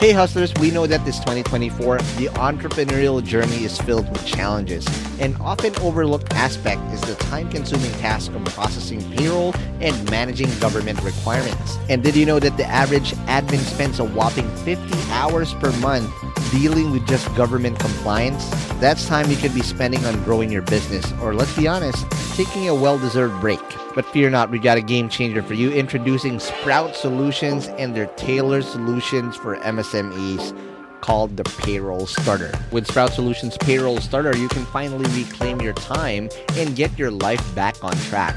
Hey hustlers, we know that this 2024, the entrepreneurial journey is filled with challenges. An often overlooked aspect is the time consuming task of processing payroll and managing government requirements. And did you know that the average admin spends a whopping 50 hours per month dealing with just government compliance? That's time you could be spending on growing your business, or let's be honest, taking a well deserved break. But fear not, we got a game changer for you introducing Sprout Solutions and their tailored solutions for MSMEs called the Payroll Starter. With Sprout Solutions Payroll Starter, you can finally reclaim your time and get your life back on track.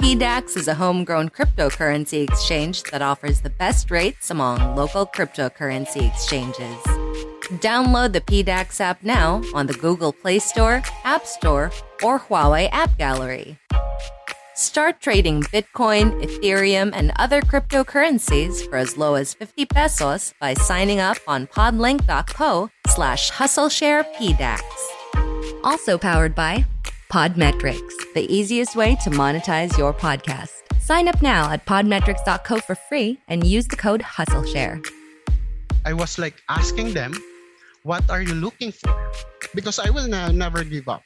PDAX is a homegrown cryptocurrency exchange that offers the best rates among local cryptocurrency exchanges. Download the PDAX app now on the Google Play Store, App Store, or Huawei App Gallery. Start trading Bitcoin, Ethereum, and other cryptocurrencies for as low as 50 pesos by signing up on podlink.co slash hustlesharepdax. Also powered by Podmetrics, the easiest way to monetize your podcast. Sign up now at podmetrics.co for free and use the code HustleShare. I was like asking them, what are you looking for? Because I will ne- never give up.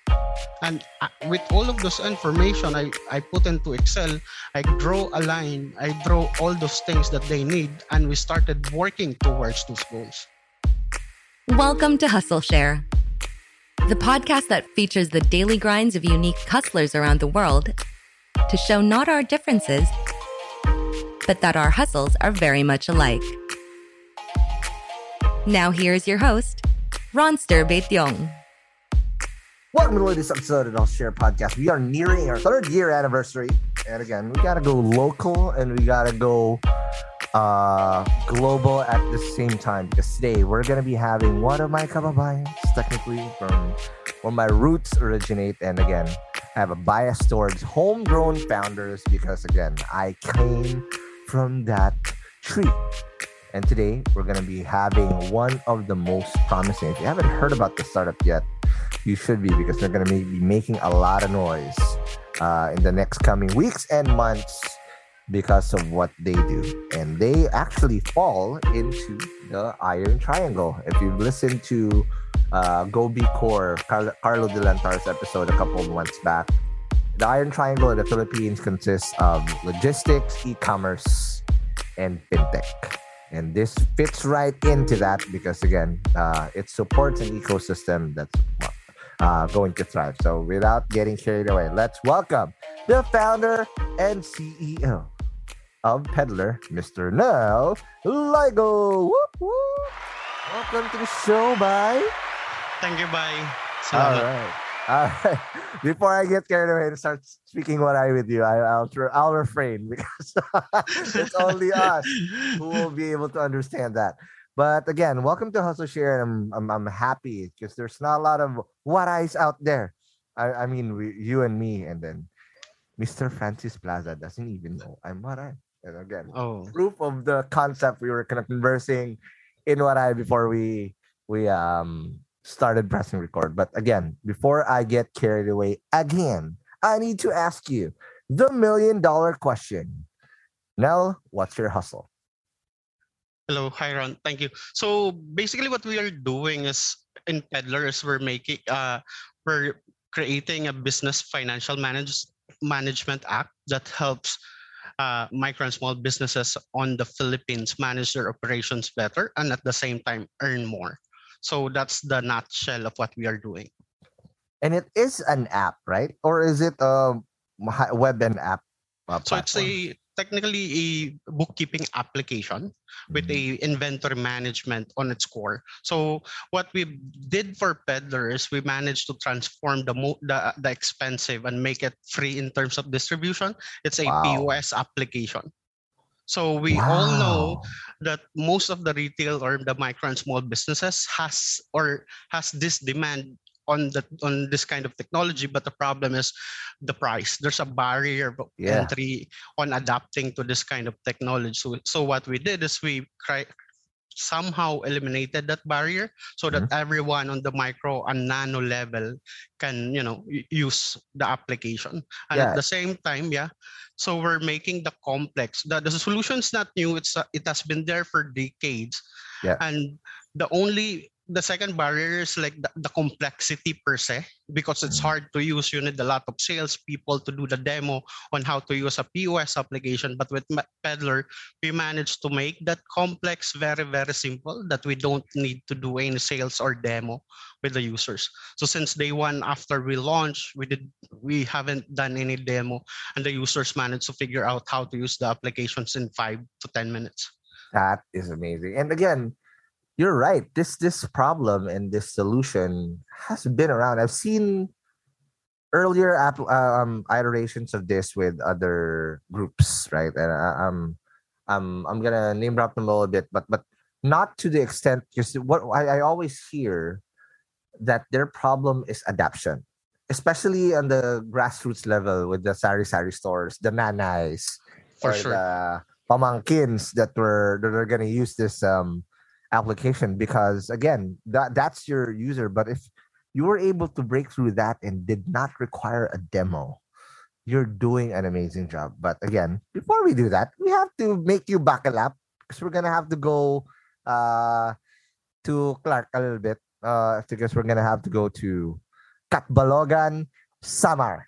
And uh, with all of those information I, I put into Excel, I draw a line, I draw all those things that they need, and we started working towards those goals. Welcome to Hustle Share, the podcast that features the daily grinds of unique hustlers around the world to show not our differences, but that our hustles are very much alike. Now, here's your host, Ronster Baetiong. Welcome to this episode of the Share Podcast. We are nearing our third year anniversary. And again, we gotta go local and we gotta go uh global at the same time because today we're gonna be having one of my kababayans, technically from where my roots originate, and again, I have a bias towards homegrown founders because again, I came from that tree. And today we're gonna be having one of the most promising. If you haven't heard about the startup yet, you should be because they're going to be making a lot of noise uh, in the next coming weeks and months because of what they do. And they actually fall into the Iron Triangle. If you listen to uh, Go Be Core, Car- Carlo Delantar's episode a couple of months back, the Iron Triangle in the Philippines consists of logistics, e commerce, and fintech. And this fits right into that because, again, uh, it supports an ecosystem that's uh, going to thrive. So, without getting carried away, let's welcome the founder and CEO of Peddlr, Mr. Nel Ligo. Whoop, whoop. Welcome to the show, bye. Thank you, bye. All right. All right. Before I get carried away and start speaking Waray with you, I, I'll I'll refrain because it's only us who will be able to understand that. But again, welcome to Hustle Share, and I'm I'm, I'm happy because there's not a lot of Warays out there. I, I mean, we, you and me, and then Mr. Francis Plaza doesn't even know I'm Waray. And again, Oh, proof of the concept we were kind of conversing in Waray before we we um started pressing record. But again, before I get carried away again, I need to ask you the million dollar question. Nel, what's your hustle? Hello, hi Ron. Thank you. So basically, what we are doing is in Peddlr is we're making uh we're creating a business financial manage, management app that helps uh, micro and small businesses on the Philippines manage their operations better and at the same time earn more. So that's the nutshell of what we are doing. And it is an app, right? Or is it a web and app? Uh, so it's a technically a bookkeeping application with mm-hmm. a inventory management on its core. So what we did for Peddlr is we managed to transform the mo- the, the expensive and make it free in terms of distribution. It's a wow. POS application. So we wow. all know that most of the retail or the micro and small businesses has or has this demand on the on this kind of technology but the problem is the price there's a barrier of yeah. entry on adapting to this kind of technology so, so what we did is we cry, somehow eliminated that barrier so that mm-hmm. everyone on the micro and nano level can you know use the application and yeah. at the same time yeah so we're making the complex the, the solution's not new it's uh, it has been there for decades yeah. and the only the second barrier is like the, the, complexity per se because it's mm. hard to use you need a lot of salespeople to do the demo on how to use a pos application. But with Peddlr we managed to make that complex very very simple that we don't need to do any sales or demo with the users. So since day one after we launched we did we haven't done any demo and the users managed to figure out how to use the applications in five to ten minutes. That is amazing. And again you're right. This this problem and this solution has been around. I've seen earlier app, um, iterations of this with other groups, right? And I, am I'm I'm gonna name drop them a little bit, but but not to the extent because what I, I always hear that their problem is adaptation, especially on the grassroots level with the sari sari stores, the nanais, For or sure. the pamankins that were that are gonna use this um application because again that that's your user. But if you were able to break through that and did not require a demo you're doing an amazing job. But again before we do that we have to make you back a lap because we're gonna have to go uh to clark a little bit uh because we're gonna have to go to Catbalogan Samar.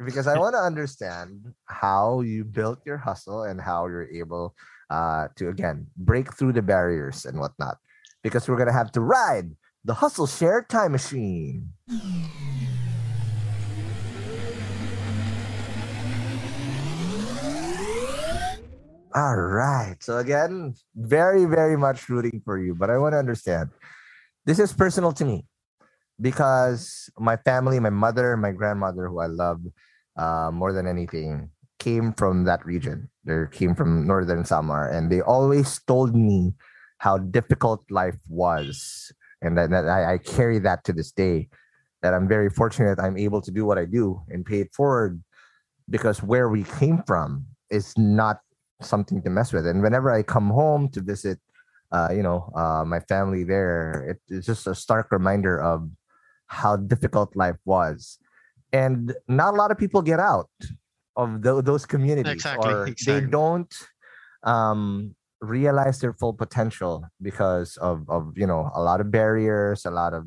Because I want to understand how you built your hustle and how you're able uh, to again break through the barriers and whatnot because we're gonna have to ride the hustle share time machine. All right. So again, very, very much rooting for you. But I want to understand. This is personal to me because my family, my mother, my grandmother, who I love uh, more than anything, came from that region. They came from northern Samar, and they always told me how difficult life was, and that, that I, I, carry that to this day. That I'm very fortunate that I'm able to do what I do and pay it forward, because where we came from is not something to mess with. And whenever I come home to visit, uh, you know, uh, my family there, it, it's just a stark reminder of how difficult life was and not a lot of people get out of the, those communities exactly, or exactly. they don't um, realize their full potential because of, of you know a lot of barriers a lot of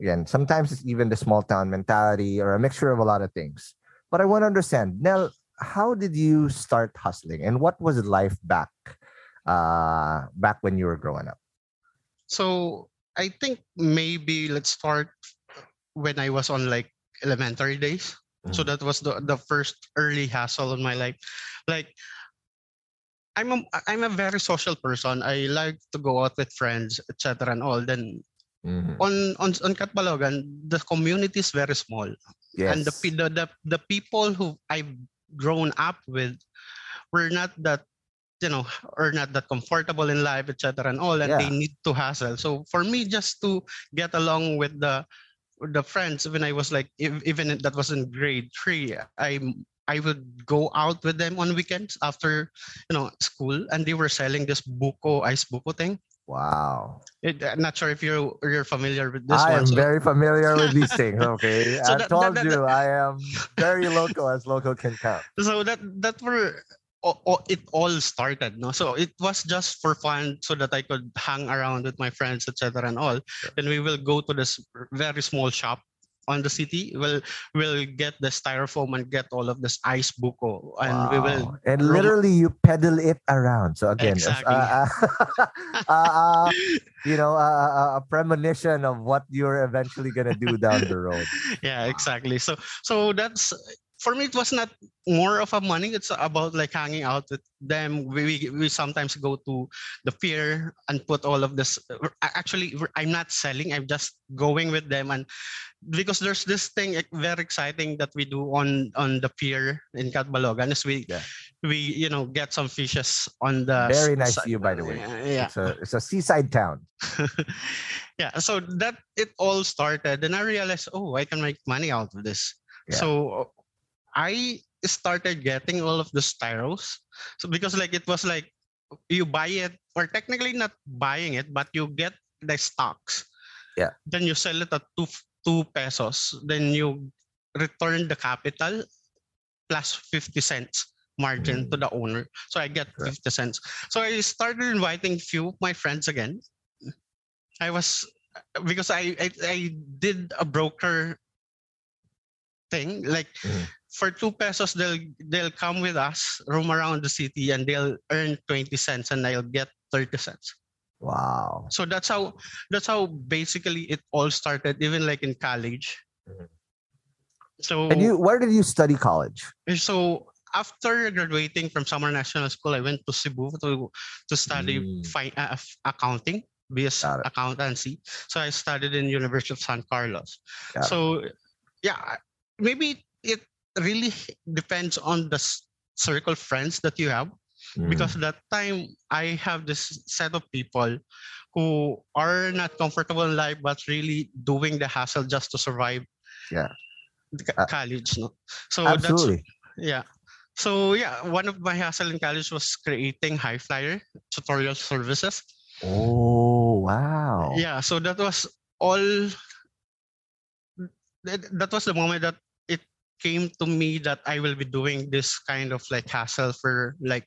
again sometimes it's even the small town mentality or a mixture of a lot of things. But i want to understand Nel how did you start hustling and what was life back uh back when you were growing up? So i think maybe let's start when i was on like elementary days so mm. that was the the first early hassle in my life. Like I'm a I'm a very social person. I like to go out with friends, etc. and all. Then mm-hmm. on on on Catbalogan, the community is very small. Yes. And the, the the the people who I've grown up with were not that you know are not that comfortable in life etc and all and yeah. they need to hassle so for me just to get along with the the friends when I was like even that was in grade three, I I would go out with them on weekends after you know school, and they were selling this buko ice buko thing. Wow. It, I'm not sure if you're you're familiar with this I one. am so- very familiar with these things. Okay. So I that- told that- that- you I am very local as local can count. so that that were it all started no so it was just for fun so that i could hang around with my friends etc and all then we will go to this very small shop on the city we'll we'll get the styrofoam and get all of this ice buko and we will Wow. and literally you pedal it around. So again, Exactly. uh, uh, uh, uh, you know, uh, uh, a premonition of what you're eventually gonna do down the road. yeah exactly so so that's for me it was not more of a money it's about like hanging out with them we, we, we sometimes go to the pier and put all of this uh, actually i'm not selling i'm just going with them and because there's this thing very exciting that we do on on the pier in Catbalogan is we Yeah. we you know get some fishes on the Very nice si- view, by the way. yeah It's a it's a seaside town. yeah so that it all started and i realized oh i can make money out of this Yeah. so i started getting all of the styros so because like it was like you buy it or technically not buying it but you get the stocks Yeah. then you sell it at two two pesos then you return the capital plus 50 cents margin to the owner so i get Correct. 50 cents so i started inviting few of my friends again i was because i i, I did a broker thing like Mhm. For two pesos they'll they'll come with us roam around the city and they'll earn 20 cents and i'll get 30 cents Wow. so that's how that's how basically it all started even like in college Mhm. so And you, where did you study college? so after graduating from Samar National School, I went to Cebu to to study Mm. fi- uh, accounting, BS accountancy. So I studied in University of San Carlos. So yeah, maybe it really depends on the circle of friends that you have Mm. because that time I have this set of people who are not comfortable in life but really doing the hassle just to survive Yeah. Uh, college no so absolutely. that's yeah so yeah one of my hassle in college was creating high flyer tutorial services Oh wow. yeah so that was all that, that was the moment that came to me that i will be doing this kind of like hassle for like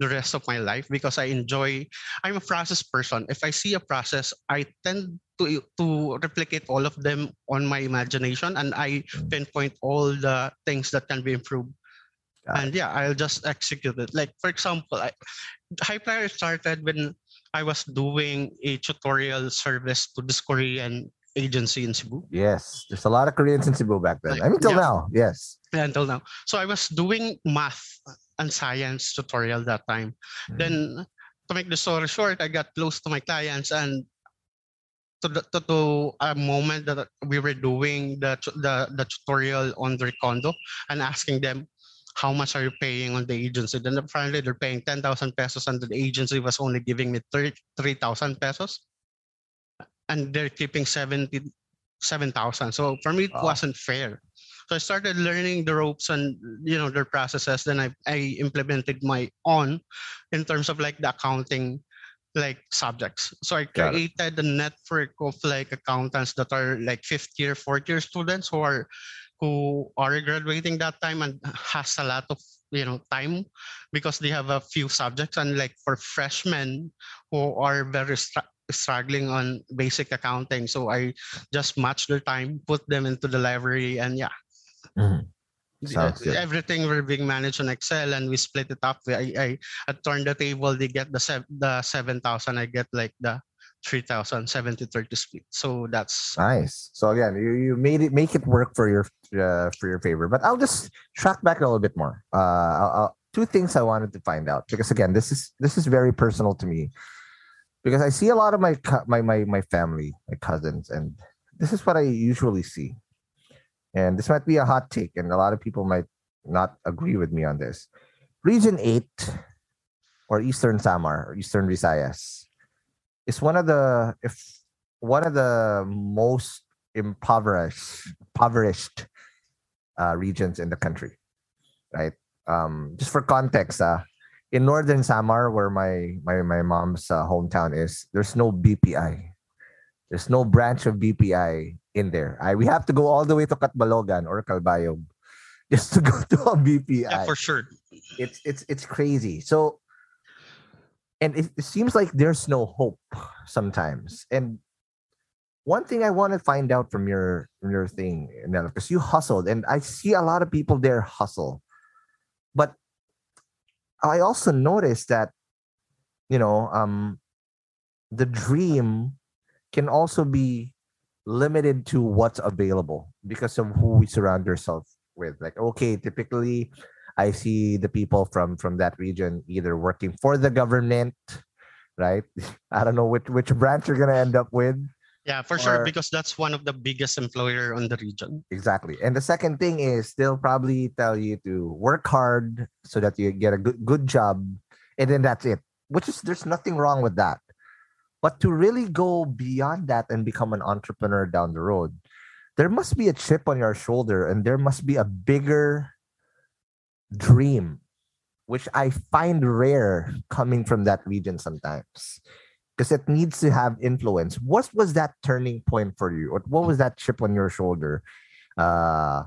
the rest of my life because i enjoy i'm a process person. If i see a process i tend to to replicate all of them on my imagination and i Mm. pinpoint all the things that can be improved. Got and yeah i'll just execute it. Like for example I, hyper started when i was doing a tutorial service to this korean agency in cebu Yes, there's a lot of Koreans in Cebu back then. Like, I mean, till yeah. now. Yes. until now so i was doing math and science tutorial that time Mm. then to make the story short i got close to my clients and to, the, to, to a moment that we were doing the, the the tutorial on the condo and asking them how much are you paying on the agency then apparently they're paying 10,000 pesos and the agency was only giving me 3 3,000 pesos and they're keeping 70 7,000 so for me it Wow. wasn't fair so I started learning the ropes and you know their processes. Then I, I implemented my own in terms of like the accounting like subjects. So I Got it. created a network of like accountants that are like fifth year, fourth year students who are who are graduating that time and has a lot of you know time because they have a few subjects and like for freshmen who are very struggling on basic accounting so i just match their time put them into the library and yeah Mhm. Good. everything we're being managed on Excel and we split it up. I I, I turn the table, they get the sev- the seven thousand, I get like the 3,000, 70 30 split. So that's Nice. So again, you, you made it make it work for your uh, for your favor. But I'll just track back a little bit more. Uh, I'll, I'll, two things I wanted to find out because again, this is this is very personal to me because I see a lot of my my my my family, my cousins, and this is what I usually see. And this might be a hot take, and a lot of people might not agree with me on this. Region eight or Eastern Samar or Eastern Visayas is one of the if one of the most impoverished impoverished uh, regions in the country right um just for context uh in northern Samar, where my my my mom's uh, hometown is, there's no BPI. There's no branch of BPI in there. I we have to go all the way to Catbalogan or Calbayog just to go to a BPI. Yeah, for sure. It's it's it's crazy. So and it, it seems like there's no hope sometimes. And one thing I want to find out from your from your thing, because you hustled, and I see a lot of people there hustle, I also noticed that you know um the dream can also be limited to what's available because of who we surround ourselves with. Like, okay, typically I see the people from from that region either working for the government, right? I don't know which which branch you're gonna end up with. Yeah, for sure, because that's one of the biggest employer on the region. Exactly. And the second thing is they'll probably tell you to work hard so that you get a good good job, and then that's it. Which is there's nothing wrong with that. But to really go beyond that and become an entrepreneur down the road, there must be a chip on your shoulder and there must be a bigger dream, which I find rare coming from that region sometimes. Because it needs to have influence. What was that turning point for you? What, was that chip on your shoulder uh,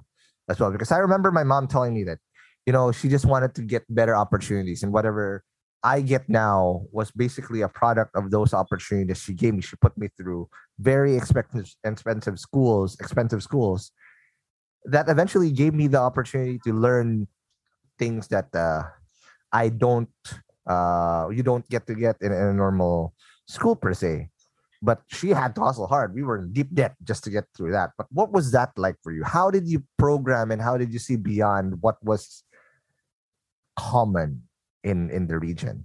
as well? Because I remember my mom telling me that, you know, she just wanted to get better opportunities and whatever I get now was basically a product of those opportunities she gave me. She put me through very expensive, expensive schools, expensive schools that eventually gave me the opportunity to learn things that uh, I don't, uh, you don't get to get in, in a normal school per se. But she had to hustle hard. We were in deep debt just to get through that. But what was that like for you? How did you program and how did you see beyond what was common in in the region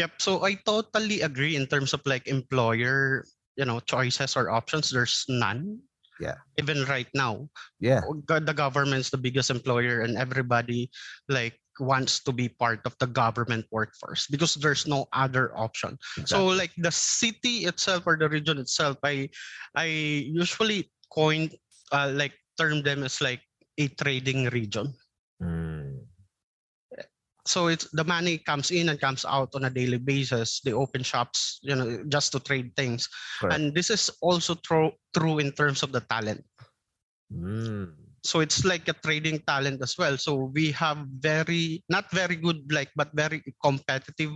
yep so i totally agree in terms of like employer you know choices or options there's none yeah even right now yeah the government's the biggest employer and everybody like wants to be part of the government workforce because there's no other option exactly. so like the city itself or the region itself i i usually coin uh, like term them as like a trading region mm so it's the money comes in and comes out on a daily basis they open shops you know just to trade things Correct. and this is also true true in terms of the talent mm. So it's like a trading talent as well so we have very not very good like but very competitive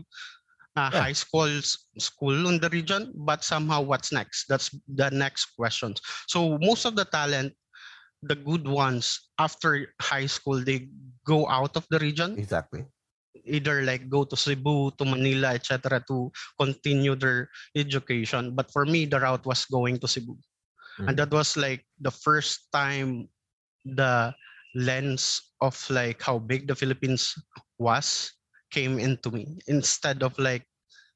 uh, yeah. high schools school in the region but somehow what's next that's the next questions so most of the talent the good ones after high school they go out of the region exactly either like go to Cebu, to Manila, etc. to continue their education. But for me, the route was going to Cebu. Mm-hmm. And that was like the first time the lens of like how big the Philippines was came into me. Instead of like,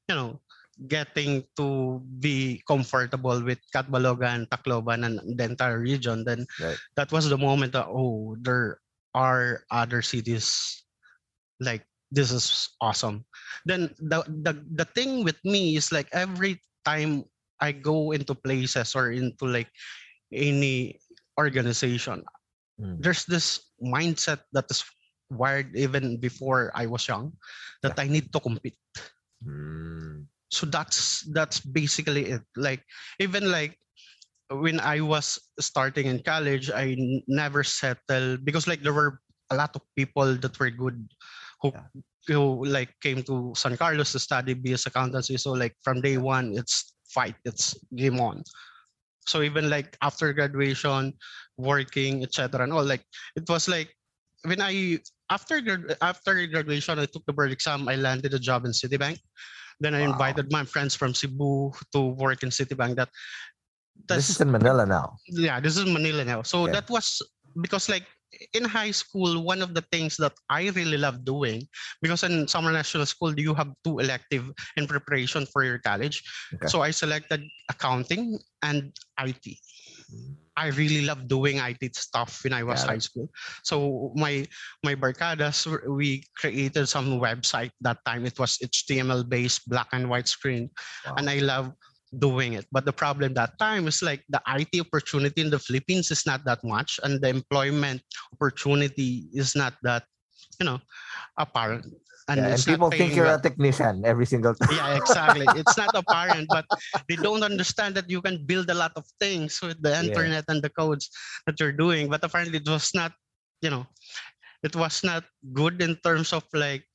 you know, getting to be comfortable with Catbalogan, Tacloban, and the entire region, then right. that was the moment that, oh, there are other cities. Like this is awesome. Then the, the the thing with me is like every time i go into places or into like any organization mm. there's this mindset that is wired even before i was young that yeah. i need to compete mm. so that's that's basically it like even like when i was starting in college i never settled because like there were a lot of people that were good who yeah. who like came to San Carlos to study BS accountancy. So like from day one, it's fight, it's game on. So even like after graduation, working, etc. and all, like it was like when I after after graduation, I took the board exam. I landed a job in Citibank. Then I wow. invited my friends from Cebu to work in Citibank. That this is in Manila now. Yeah, this is Manila now. So okay. that was because like in high school, one of the things that I really love doing, because in Samar National School, you have two elective in preparation for your college. Okay. So I selected accounting and IT. Mm-hmm. I really love doing IT stuff when I was high school. So my my barcadas, we created some website that time. It was HTML based, black and white screen, wow. and I love doing it. But the problem that time is like the IT opportunity in the Philippines is not that much, and the employment opportunity is not that, you know, apparent. and, Yeah, and people think you're well. a technician every single time. yeah exactly it's not apparent but they don't understand that you can build a lot of things with the Yeah. internet and the codes that you're doing but apparently it was not you know it was not good in terms of like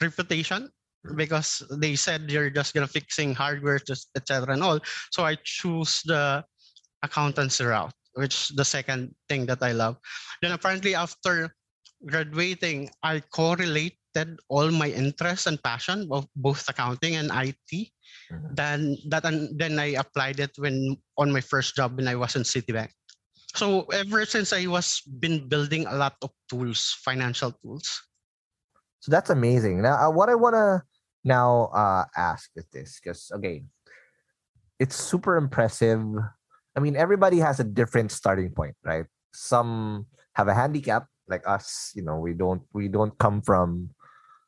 reputation because they said you're just gonna fixing hardware etc and all. So i choose the accountancy route which the second thing that i love. Then apparently after graduating i correlated all my interests and passion of both accounting and it Mhm. then that and then i applied it when on my first job when i was in citibank. So ever since i was been building a lot of tools financial tools. So that's amazing. Now, uh, what I want to now uh, ask is this, because again, it's super impressive. I mean, everybody has a different starting point, right? Some have a handicap, like us. You know, we don't we don't come from.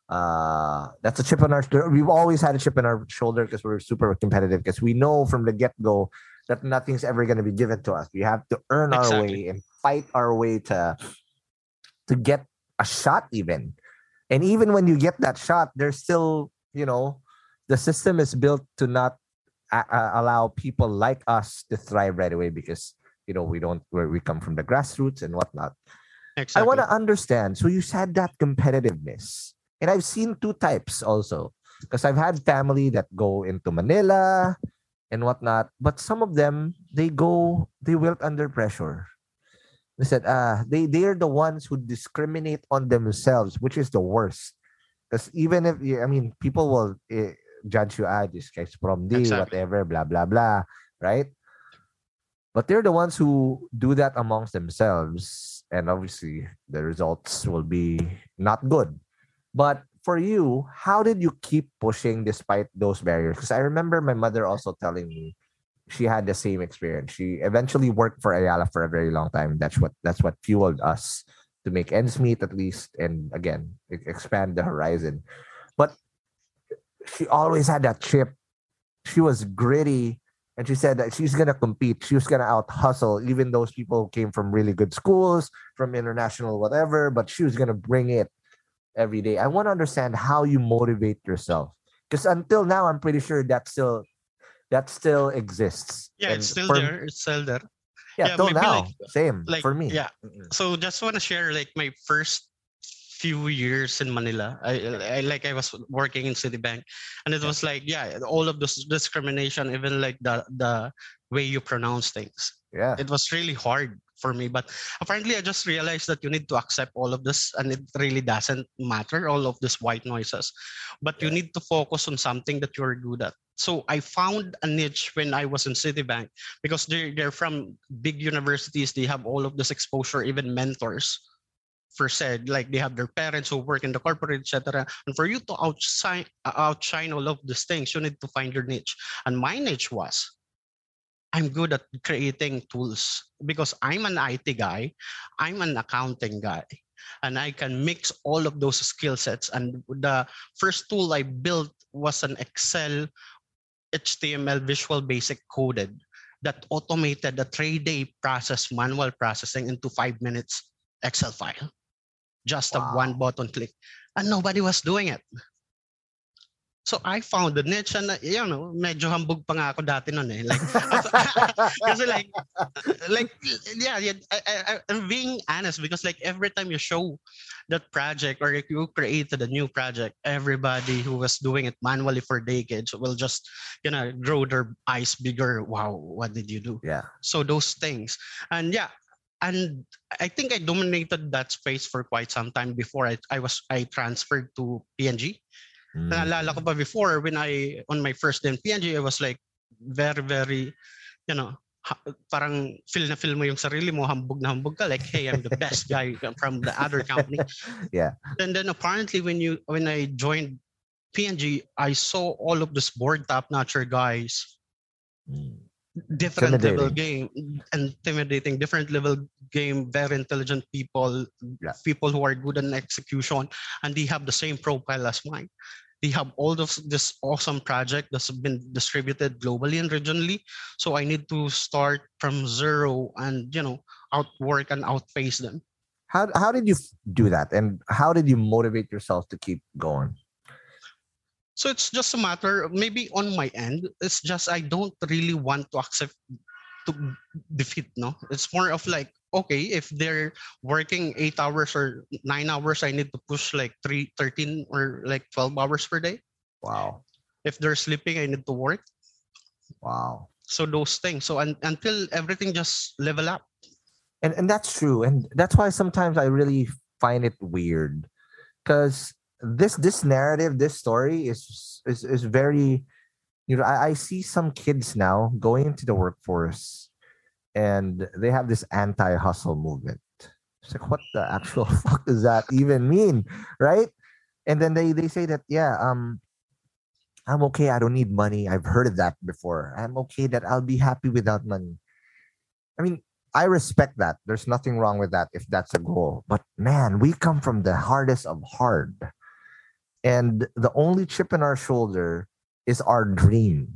Uh, that's a chip on our. We've always had a chip on our shoulder because we're super competitive. Because we know from the get go that nothing's ever going to be given to us. We have to earn our way and fight our way to to get a shot, even and even when you get that shot there's still you know the system is built to not a- allow people like us to thrive right away because you know we don't where we come from the grassroots and whatnot. Exactly i want to understand. So you said that competitiveness and i've seen two types also because i've had family that go into manila and whatnot but some of them they go they wilt under pressure. They said uh they they're the ones who discriminate on themselves which is the worst because even if you- i mean people will eh, judge you ah this guy's from D, Exactly. whatever blah blah blah right? But they're the ones who do that amongst themselves and obviously the results will be not good. But for you how did you keep pushing despite those barriers? Because i remember my mother also telling me she had the same experience. She eventually worked for ayala for a very long time. That's what that's what fueled us to make ends meet at least and again expand the horizon but she always had that chip she was gritty and she said that she's gonna compete. She was gonna out hustle even those people who came from really good schools, from international whatever, but she was gonna bring it every day. I want to understand how you motivate yourself. Because until now, I'm pretty sure that still that still exists. yeah And it's still for- there it's still there Yeah, Yeah, till now. like- Same like for me. yeah so just want to share like my first few years in Manila. I, I like I was working in Citibank, and it was like yeah, all of this discrimination, even like the the way you pronounce things. Yeah. It was really hard for me, but apparently I just realized that you need to accept all of this, and it really doesn't matter all of these white noises, but you need to focus on something that you're good at. So I found a niche when I was in Citibank because they're they're from big universities. They have all of this exposure, even mentors for said like they have their parents who work in the corporate etc and for you to outshine uh, outshine all of these things you need to find your niche and my niche was i'm good at creating tools because i'm an it guy i'm an accounting guy and i can mix all of those skill sets. And the first tool i built was an excel html visual basic coded that automated the three day process manual processing into five minutes excel file. Just a one button click and nobody was doing it so i found the niche and you know medyo hambog pa nga ako dati nun eh. Like kasi like like yeah, yeah I, I, I- I'm being honest because like every time you show that project or if you created a new project everybody who was doing it manually for decades will just you know grow their eyes bigger. Wow what did you do? Yeah. so those things. And yeah and i think i dominated that space for quite some time before i, I was i transferred to P&G Mm. naalala ko pa before when i on my first day in P&G i was like very very you know ha- parang feel na feel mo yung sarili mo hambog na hambog ka like hey i'm the best guy from the other company Yeah. and then apparently when you when i joined P&G i saw all of this board top notcher guys Mm. different level game intimidating different level game very intelligent people Yeah. people who are good in execution and they have the same profile as mine they have all of this awesome project that's been distributed globally and regionally so i need to start from zero and you know outwork and outpace them How how did you do that, and how did you motivate yourself to keep going? So it's just a matter, maybe on my end, it's just I don't really want to accept to defeat. No, it's more of like okay, if they're working eight hours or nine hours, I need to push like three, 13 or like 12 hours per day. Wow, If they're sleeping, I need to work. wow. So those things. So un- until everything just level up. and and that's true and that's why sometimes i really find it weird because this this narrative this story is is is very you know I, I see some kids now going into the workforce and they have this anti-hustle movement it's like what the actual fuck does that even mean right and then they they say that yeah um i'm okay i don't need money i've heard of that before i'm okay that i'll be happy without money i mean I respect that. There's nothing wrong with that if that's a goal. But man, we come from the hardest of hard. And the only chip in our shoulder is our dream,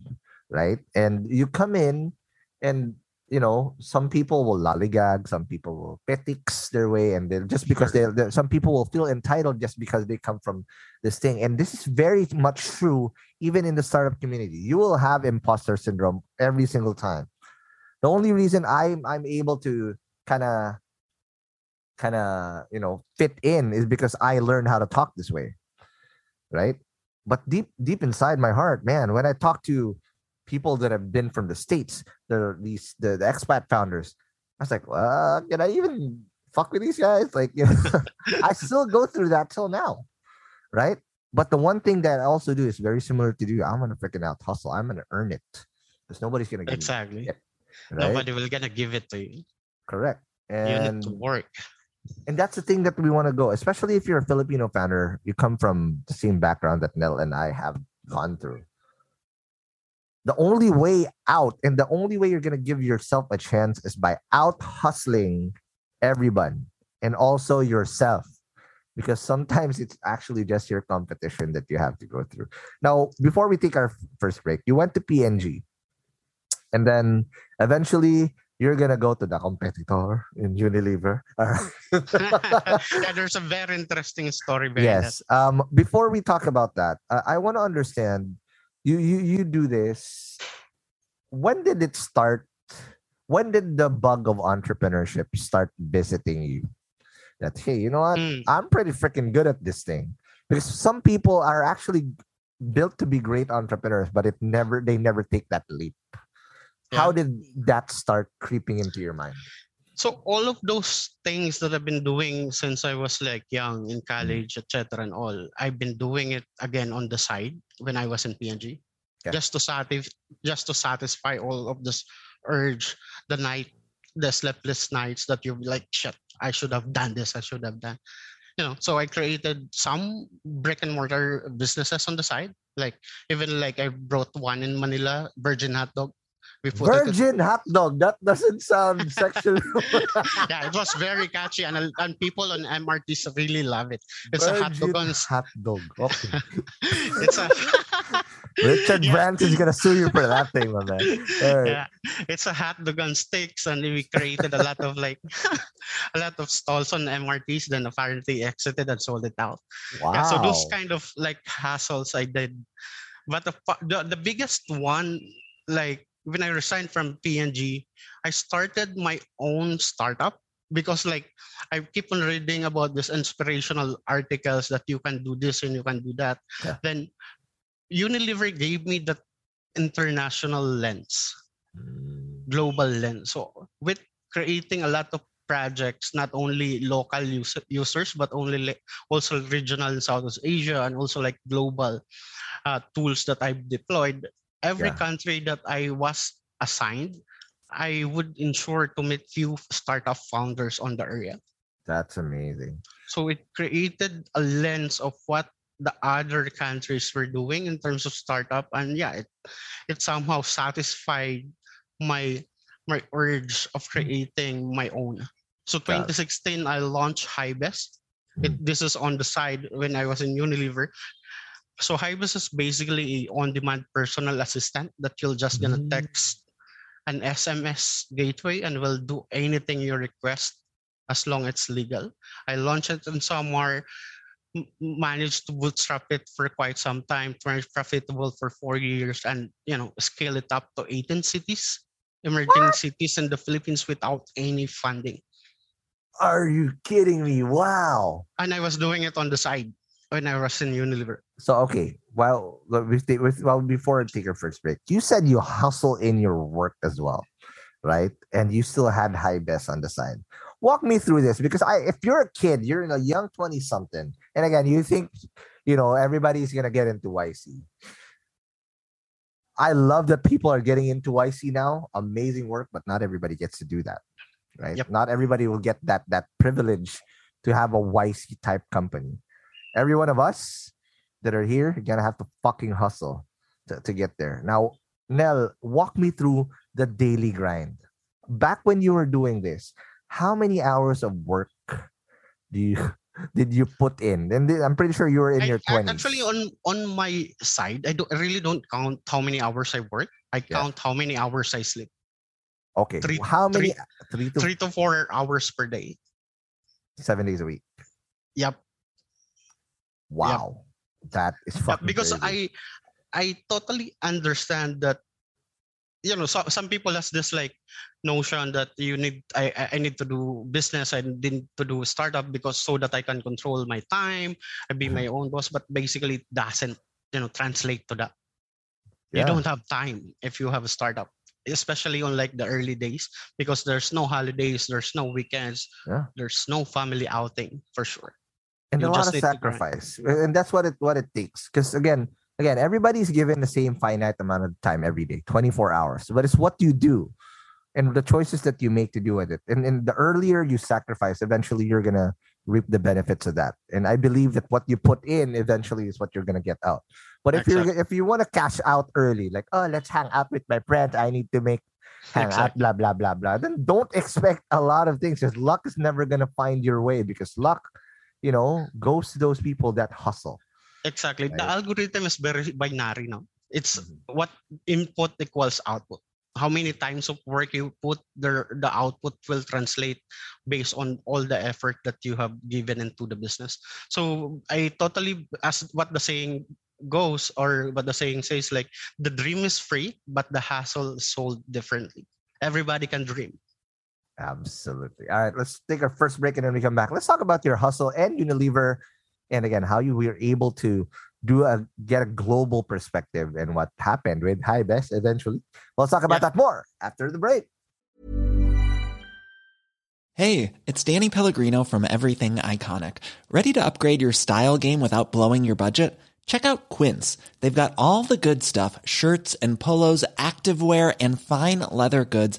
right? And you come in and you know, some people will lollygag, some people will petix their way, and they just because they, they some people will feel entitled just because they come from this thing. And this is very much true even in the startup community. You will have imposter syndrome every single time the only reason I'm I'm able to kind of kind of you know fit in is because I learned how to talk this way, right? But deep deep inside my heart, man, when I talk to people that have been from the states, the these the, the expat founders, I was like, well, can I even fuck with these guys? Like, you know, I still go through that till now, right? But the one thing that I also do is very similar to you. I'm gonna freaking out hustle. I'm gonna earn it because nobody's gonna give Exactly. shit, right? Nobody will gonna give it to you. Correct. You need to work. and that's the thing that we want to go, especially if you're a Filipino founder, you come from the same background that Nel and I have gone through. The only way out and the only way you're gonna give yourself a chance is by out hustling everyone and also yourself. Because sometimes it's actually just your competition that you have to go through. Now, before we take our first break, you went to P&G. And then eventually you're gonna go to the competitor in Unilever. yeah, there's a very interesting story behind yes. Um. Before we talk about that, uh, I want to understand. You you you do this. When did it start? When did the bug of entrepreneurship start visiting you? That hey, you know what? Mm. I'm pretty freaking good at this thing. Because some people are actually built to be great entrepreneurs, but it never they never take that leap. How did that start creeping into your mind? So all of those things that I've been doing since I was like young in college, mm. etc., and all, I've been doing it again on the side when I was in P&G, Okay. just to satisfy, just to satisfy all of this urge, the night, the sleepless nights that you're like, shit, I should have done this, I should have done. You know, so I created some brick and mortar businesses on the side. Like even like I brought one in Manila, Virgin Hot Dog. We put it Virgin hot dog. That doesn't sound sexual. yeah, it was very catchy, and and people on MRTs really love it. It's a hot dog Virgin on. hot dog. Okay. It's a. Richard Yeah. Branson is gonna sue you for that thing, my man. Right. Yeah, it's a hot dog on sticks, and we created a lot of like, a lot of stalls on MRTs. Then apparently exited and sold it out. Wow. Yeah, so those kind of like hassles I did, but the the, the biggest one, like when I resigned from P&G, I started my own startup because like I keep on reading about this inspirational articles that you can do this and you can do that. Yeah. Then Unilever gave me that international lens Mm, global lens. So with creating a lot of projects, not only local use- users, but only like also regional in Southeast Asia and also like global uh, tools that I've deployed. Every Yeah. country that I was assigned, I would ensure to meet few startup founders on the area. That's amazing. So it created a lens of what the other countries were doing in terms of startup, and yeah, it it somehow satisfied my my urge of hmm. creating my own. So Got 2016, I launched Hybest. It, hmm. this is on the side when I was in Unilever. So Hybest is basically a on-demand personal assistant that you're just gonna Mm. text an SMS gateway and will do anything you request as long as it's legal. I launched it in somewhere, managed to bootstrap it for quite some time, profitable for four years, and you know scale it up to 18 cities, emerging what? cities in the Philippines without any funding. Are you kidding me? Wow! And I was doing it on the side when I was in Unilever. So okay, well, well before I take our first break, you said you hustle in your work as well, right? And you still had high best on the side walk me through this because I if you're a kid, you're in a young 20 something, and again, you think you know everybody's gonna get into YC. I love that people are getting into YC now. Amazing work, but not everybody gets to do that. Right? Yep. Not everybody will get that that privilege to have a YC type company. Every one of us that are here are gonna have to fucking hustle to, to get there. Now, Nel, walk me through the daily grind. Back when you were doing this, how many hours of work do you did you put in? And I'm pretty sure you were in I, your 20s. Actually, on on my side, I don't I really don't count how many hours I work. I count how many hours I sleep. Okay. Three, how many? Three, three, to, three to four hours per day. Seven days a week. Yep. Wow. Yep. That is fucking because crazy. I I totally understand that you know so, some people has this like notion that you need I, I need to do business i need to do startup because so that i can control my time i be my mm-hmm. own boss but basically it doesn't you know translate to that yeah. you don't have time if you have a startup especially on like the early days because there's no holidays there's no weekends yeah. there's no family outing for sure and you a lot of sacrifice and that's what it what it takes because again again, everybody's given the same finite amount of time every day, 24 hours. But it's what you do and the choices that you make to do with it. And, and the earlier you sacrifice, eventually you're gonna reap the benefits of that. And I believe that what you put in eventually is what you're gonna get out. But if exactly. you're if you want to cash out early, like oh let's hang out with my friends, I need to make hang exactly. out, blah blah blah blah. Then don't expect a lot of things because luck is never gonna find your way because luck, you know, goes to those people that hustle. Exactly. Right. The algorithm is very binary now. It's mm-hmm. what input equals output. How many times of work you put, the the output will translate based on all the effort that you have given into the business. So I totally, as what the saying goes, or what the saying says, like the dream is free, but the hassle is sold differently. Everybody can dream. Absolutely. All right, let's take our first break and then we come back. Let's talk about your hustle and Unilever and again how you were able to do a get a global perspective and what happened with Hi-Best eventually. We'll talk about yeah. that more after the break. Hey, it's Danny Pellegrino from Everything Iconic. Ready to upgrade your style game without blowing your budget? Check out Quince. They've got all the good stuff, shirts and polos, activewear and fine leather goods,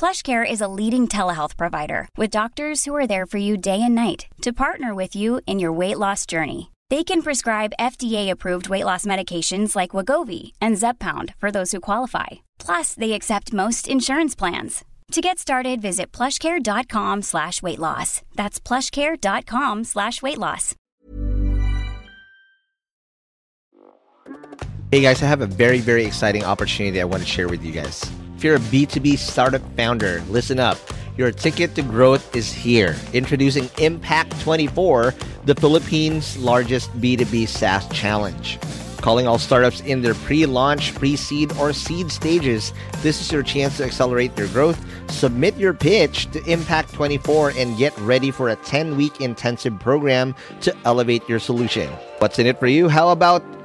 PlushCare is a leading telehealth provider with doctors who are there for you day and night to partner with you in your weight loss journey. They can prescribe FDA-approved weight loss medications like Wegovy and Zepbound for those who qualify. Plus, they accept most insurance plans. To get started, visit plushcare.com slash weight loss. That's plushcare.com slash weight loss. Hey guys, I have a very, very exciting opportunity I want to share with you guys. If you're a B2B startup founder, listen up. Your ticket to growth is here. Introducing Impact 24, the Philippines' largest B2B SaaS challenge. Calling all startups in their pre launch, pre seed, or seed stages, this is your chance to accelerate your growth. Submit your pitch to Impact 24 and get ready for a 10 week intensive program to elevate your solution. What's in it for you? How about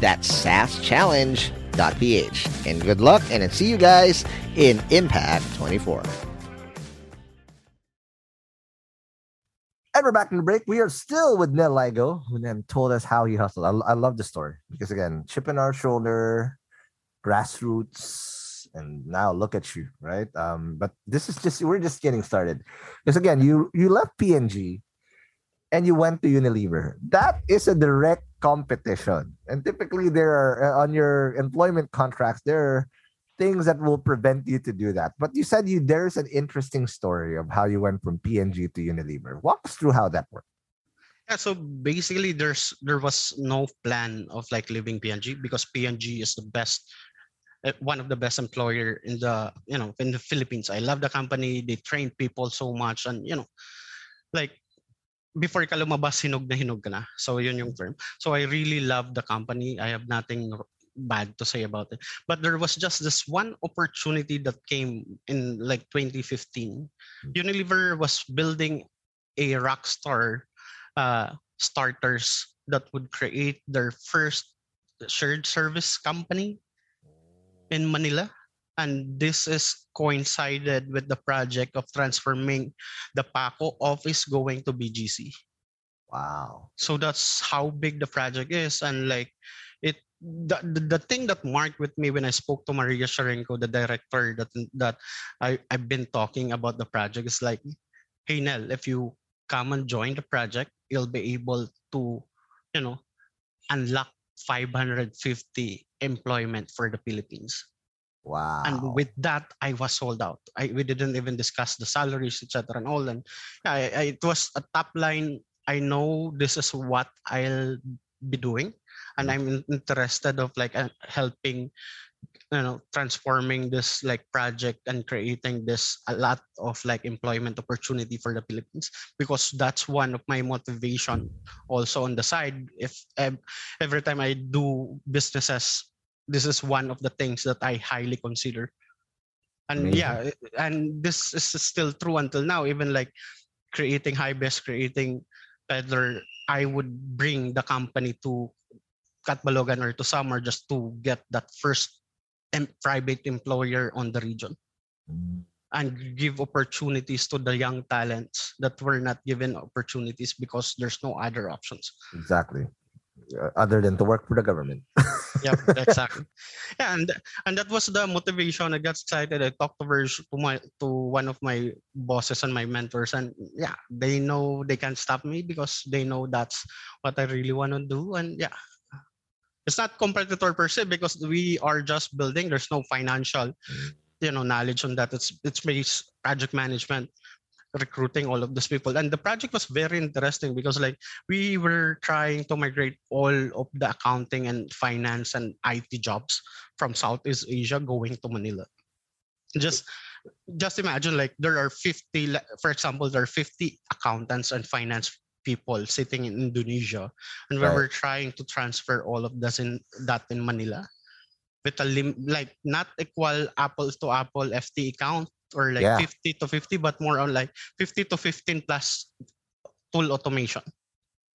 That's saschallenge.ph. And good luck, and see you guys in Impact 24. And we're back in the break. We are still with Nel Ligo, who then told us how he hustled. I, I love the story because, again, chip in our shoulder, grassroots, and now look at you, right? Um, but this is just we're just getting started. Because again, you you left P&G and you went to Unilever. That is a direct competition, and typically there are uh, on your employment contracts there are things that will prevent you to do that. But you said you there's an interesting story of how you went from P&G to Unilever. Walk us through how that worked. Yeah, so basically there's there was no plan of like leaving P&G because P&G is the best uh, one of the best employer in the you know in the Philippines. I love the company. They train people so much and you know like before ka lumabas hinog na hinog ka na. So yun yung term. So I really love the company. I have nothing bad to say about it. But there was just this one opportunity that came in like 2015. Unilever was building a rockstar uh, starters that would create their first shared service company in Manila. And this is coincided with the project of transforming the Paco office going to BGC. Wow. So that's how big the project is. And like it the, the, the thing that marked with me when I spoke to Maria Sharenko, the director that that I, I've been talking about the project is like, hey Nel, if you come and join the project, you'll be able to, you know, unlock 550 employment for the Philippines. Wow. And with that, I was sold out. I we didn't even discuss the salaries, etc. and all. And yeah, I, I, it was a top line. I know this is what I'll be doing, and I'm interested of like uh, helping you know transforming this like project and creating this a lot of like employment opportunity for the philippines because that's one of my motivation also on the side if every time i do businesses this is one of the things that i highly consider and Amazing. yeah and this is still true until now even like creating high best creating better i would bring the company to Catbalogan or to Samar just to get that first em- private employer on the region Mm. and give opportunities to the young talents that were not given opportunities because there's no other options. Exactly. Uh, other than to work for the government. Yep, exactly. Yeah, and and that was the motivation. I got excited. I talked to to my to one of my bosses and my mentors, and yeah, they know they can't stop me because they know that's what I really want to do. And yeah, it's not competitor per se because we are just building. There's no financial, mm-hmm. you know, knowledge on that. It's it's based project management, recruiting all of those people. And the project was very interesting because like we were trying to migrate all of the accounting and finance and IT jobs from Southeast Asia going to Manila. Just just imagine like there are 50 for example there are 50 accountants and finance people sitting in Indonesia and we Right. were trying to transfer all of this in that in Manila with a lim- like not equal apple to apple FT account or like Yeah. 50 to 50 but more on like 50 to 15 plus tool automation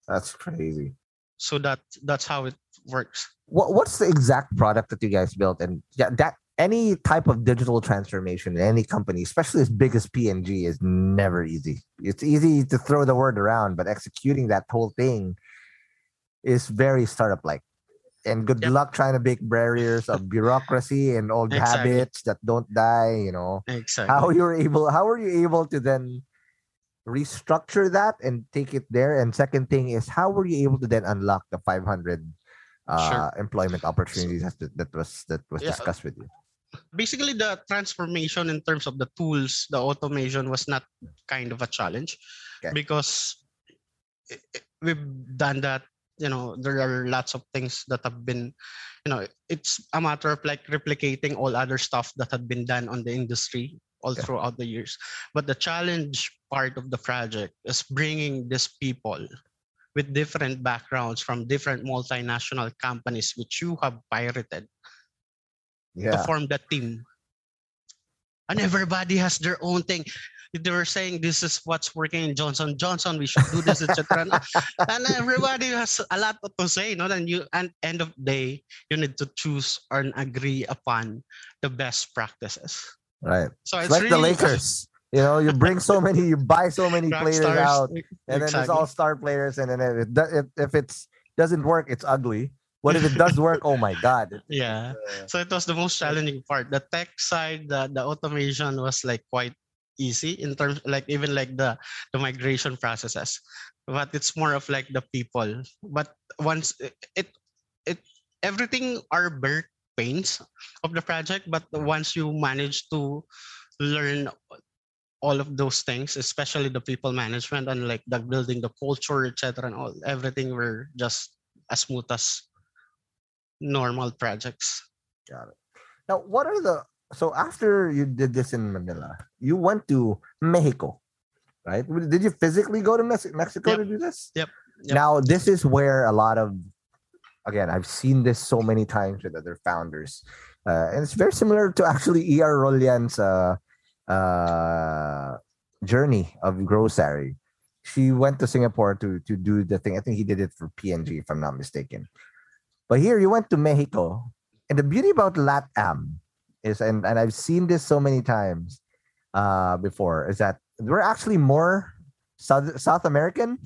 That's crazy. so that that's how it works What what's the exact product that you guys built? And yeah, that any type of digital transformation in any company, especially as big as P&G, is never easy. It's easy to throw the word around, but executing that whole thing is very startup like. And good Yep. luck trying to break barriers of bureaucracy and old Exactly. habits that don't die. You know exactly how you're able. How were you able to then restructure that and take it there? And second thing is, how were you able to then unlock the 500 uh, employment opportunities that, that was that was Yeah. discussed with you? basically the transformation in terms of the tools the automation was not kind of a challenge Okay. because we've done that you know there are lots of things that have been you know it's a matter of like replicating all other stuff that had been done on the industry all Okay. throughout the years but the challenge part of the project is bringing these people with different backgrounds from different multinational companies which you have pirated to form that team. And everybody has their own thing. They were saying this is what's working in Johnson Johnson. We should do this, etc. and everybody has a lot to say. You know, and you and end of day, you need to choose and agree upon the best practices. Right. So It's it's, like the Lakers. You know, you bring so many, you buy so many players stars. out, and then it's all star players, and then if it, if, if it's doesn't work, it's ugly. What if it does work? Oh my god! Yeah. uh, So it was the most challenging part. The tech side, the, the automation was like quite easy in terms like even like the the migration processes. But it's more of like the people. But once it it, everything are birth pains of the project, but once you manage to learn all of those things, especially the people management and like the building the culture, etc. and all everything were just as smooth as normal projects. Got it. Now, what are the so after you did this in Manila, you went to Mexico, right? Did you physically go to Mexico Yep. to do this? Yep. Yep. Now, this is where a lot of again, I've seen this so many times with other founders, uh, and it's very similar to actually Er Rollian's uh, uh, journey of Grocery. She went to Singapore to to do the thing. I think he did it for P&G, if I'm not mistaken. But here you went to Mexico, and the beauty about LATAM is, and, and I've seen this so many times uh, before, is that we're actually more South South American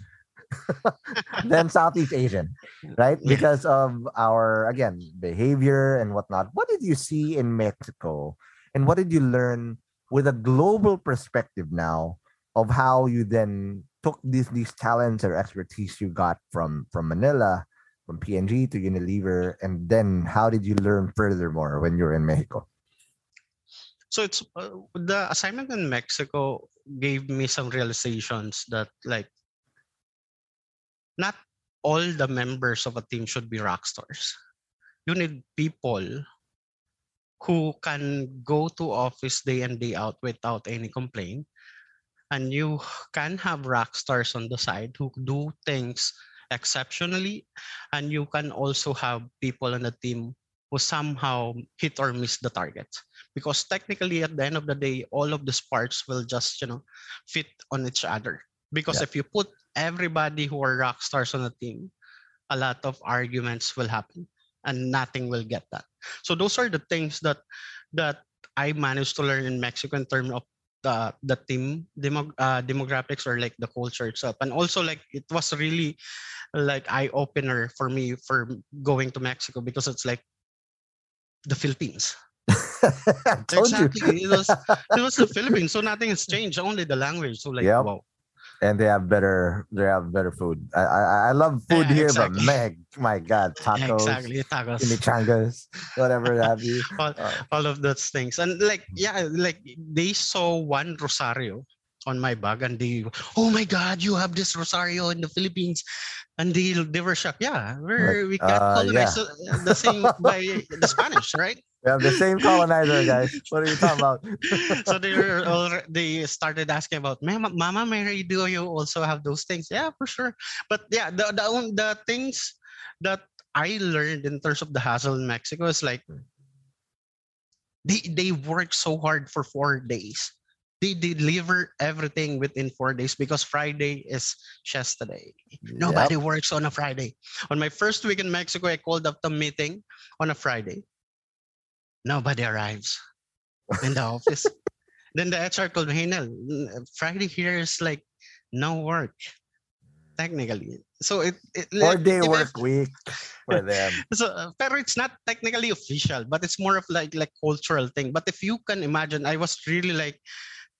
than Southeast Asian, right? Because of our again behavior and whatnot. What did you see in Mexico, and what did you learn with a global perspective now of how you then took these these talents or expertise you got from from Manila, from P&G to Unilever, and then how did you learn furthermore when you're in Mexico? So it's uh, the assignment in mexico gave me some realizations that like not all the members of a team should be rock stars. You need people who can go to office day in day out without any complaint and you can have rock stars on the side who do things exceptionally and you can also have people on the team who somehow hit or miss the target. Because technically at the end of the day all of these parts will just you know fit on each other. Because Yeah. if you put everybody who are rock stars on a team a lot of arguments will happen and nothing will get that. So those are the things that that i managed to learn in mexico in terms of the the team demo, uh, demographics or like the culture itself. And also like it was really like eye opener for me for going to mexico because it's like the philippines. Exactly. It was it was the Philippines, so nothing has changed. Only the language. So like, Yep. wow. and they have better they have better food. I I, I love food Yeah, here, exactly. but meg, my God, tacos, Exactly. Tacos. chimichangas, whatever have you. All, Uh, all of those things, and like, yeah, like they saw one rosario on my bag, and they, oh my God, you have this rosario in the Philippines, and they they were shocked. Yeah, we're we got uh, colonized uh, the same by the Spanish, right? we have the same colonizer, guys. What are you talking about? so they were alre- they started asking about mama mama mary do you also have those things yeah for sure but yeah the the, the things that i learned in terms of the hassle in mexico is like they they work so hard for four days they deliver everything within four days because friday is siesta day nobody works on a friday on my first week in mexico i called up the meeting on a friday nobody arrives in the office. then the HR called me, hey, Friday here is like no work, technically. So it, it Four day if- work week for them. So, uh, pero it's not technically official, but it's more of like like cultural thing. But if you can imagine, I was really like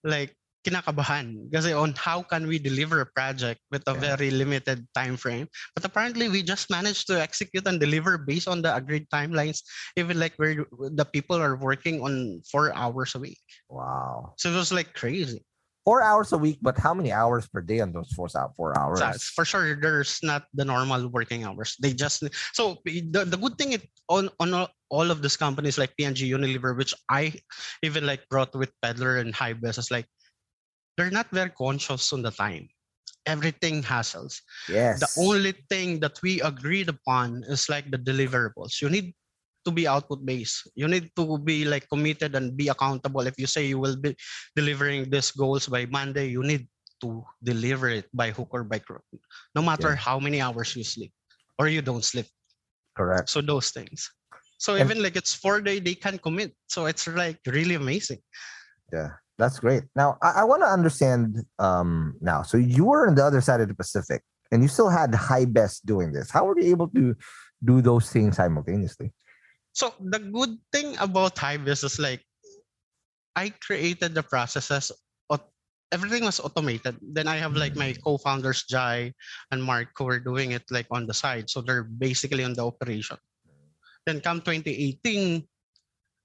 like kinakabahan kasi on how can we deliver a project with a Yeah. very limited time frame but apparently we just managed to execute and deliver based on the agreed timelines even like where the people are working on four hours a week Wow. so it was like crazy Four hours a week, but how many hours per day on those four, four hours? It's for sure there's not the normal working hours they just so the, the good thing it, on on all- of these companies like P&G unilever which i even like brought with Peddlr and hybis is like they're not very conscious on the time everything hassles yes. the only thing that we agreed upon is like the deliverables you need to be output based. You need to be like committed and be accountable. If you say you will be delivering these goals by Monday, you need to deliver it by hook or by crook, no matter Yeah. how many hours you sleep or you don't sleep. Correct. So those things. So And- even like it's four day, they can commit. So it's like really amazing. Yeah, that's great. Now I, I want to understand um now. So you were on the other side of the Pacific and you still had high best doing this. How were you able to do those things simultaneously? So the good thing about Hibis is like I created the processes. Everything was automated. Then I have like my mm. co-founders Jai and Mark who are doing it like on the side. So they're basically on the operation. Then come 2018,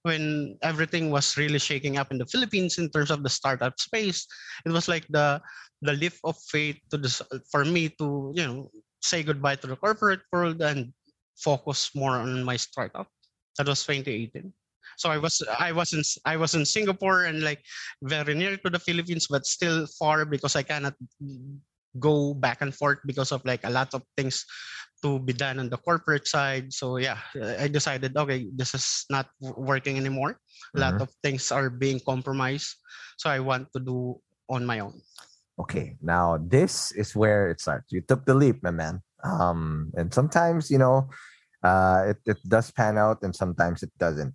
when everything was really shaking up in the Philippines in terms of the startup space, it was like the the leap of faith to this for me to you know say goodbye to the corporate world and focus more on my startup. That was 2018. So I was I was in I was in Singapore and like very near to the Philippines, but still far because I cannot go back and forth because of like a lot of things to be done on the corporate side. So yeah, I decided okay, this is not working anymore. A lot Mhm. of things are being compromised, so I want to do on my own. Okay, now this is where it starts. You took the leap, my man. Um, and sometimes you know, uh, it, it does pan out, and sometimes it doesn't.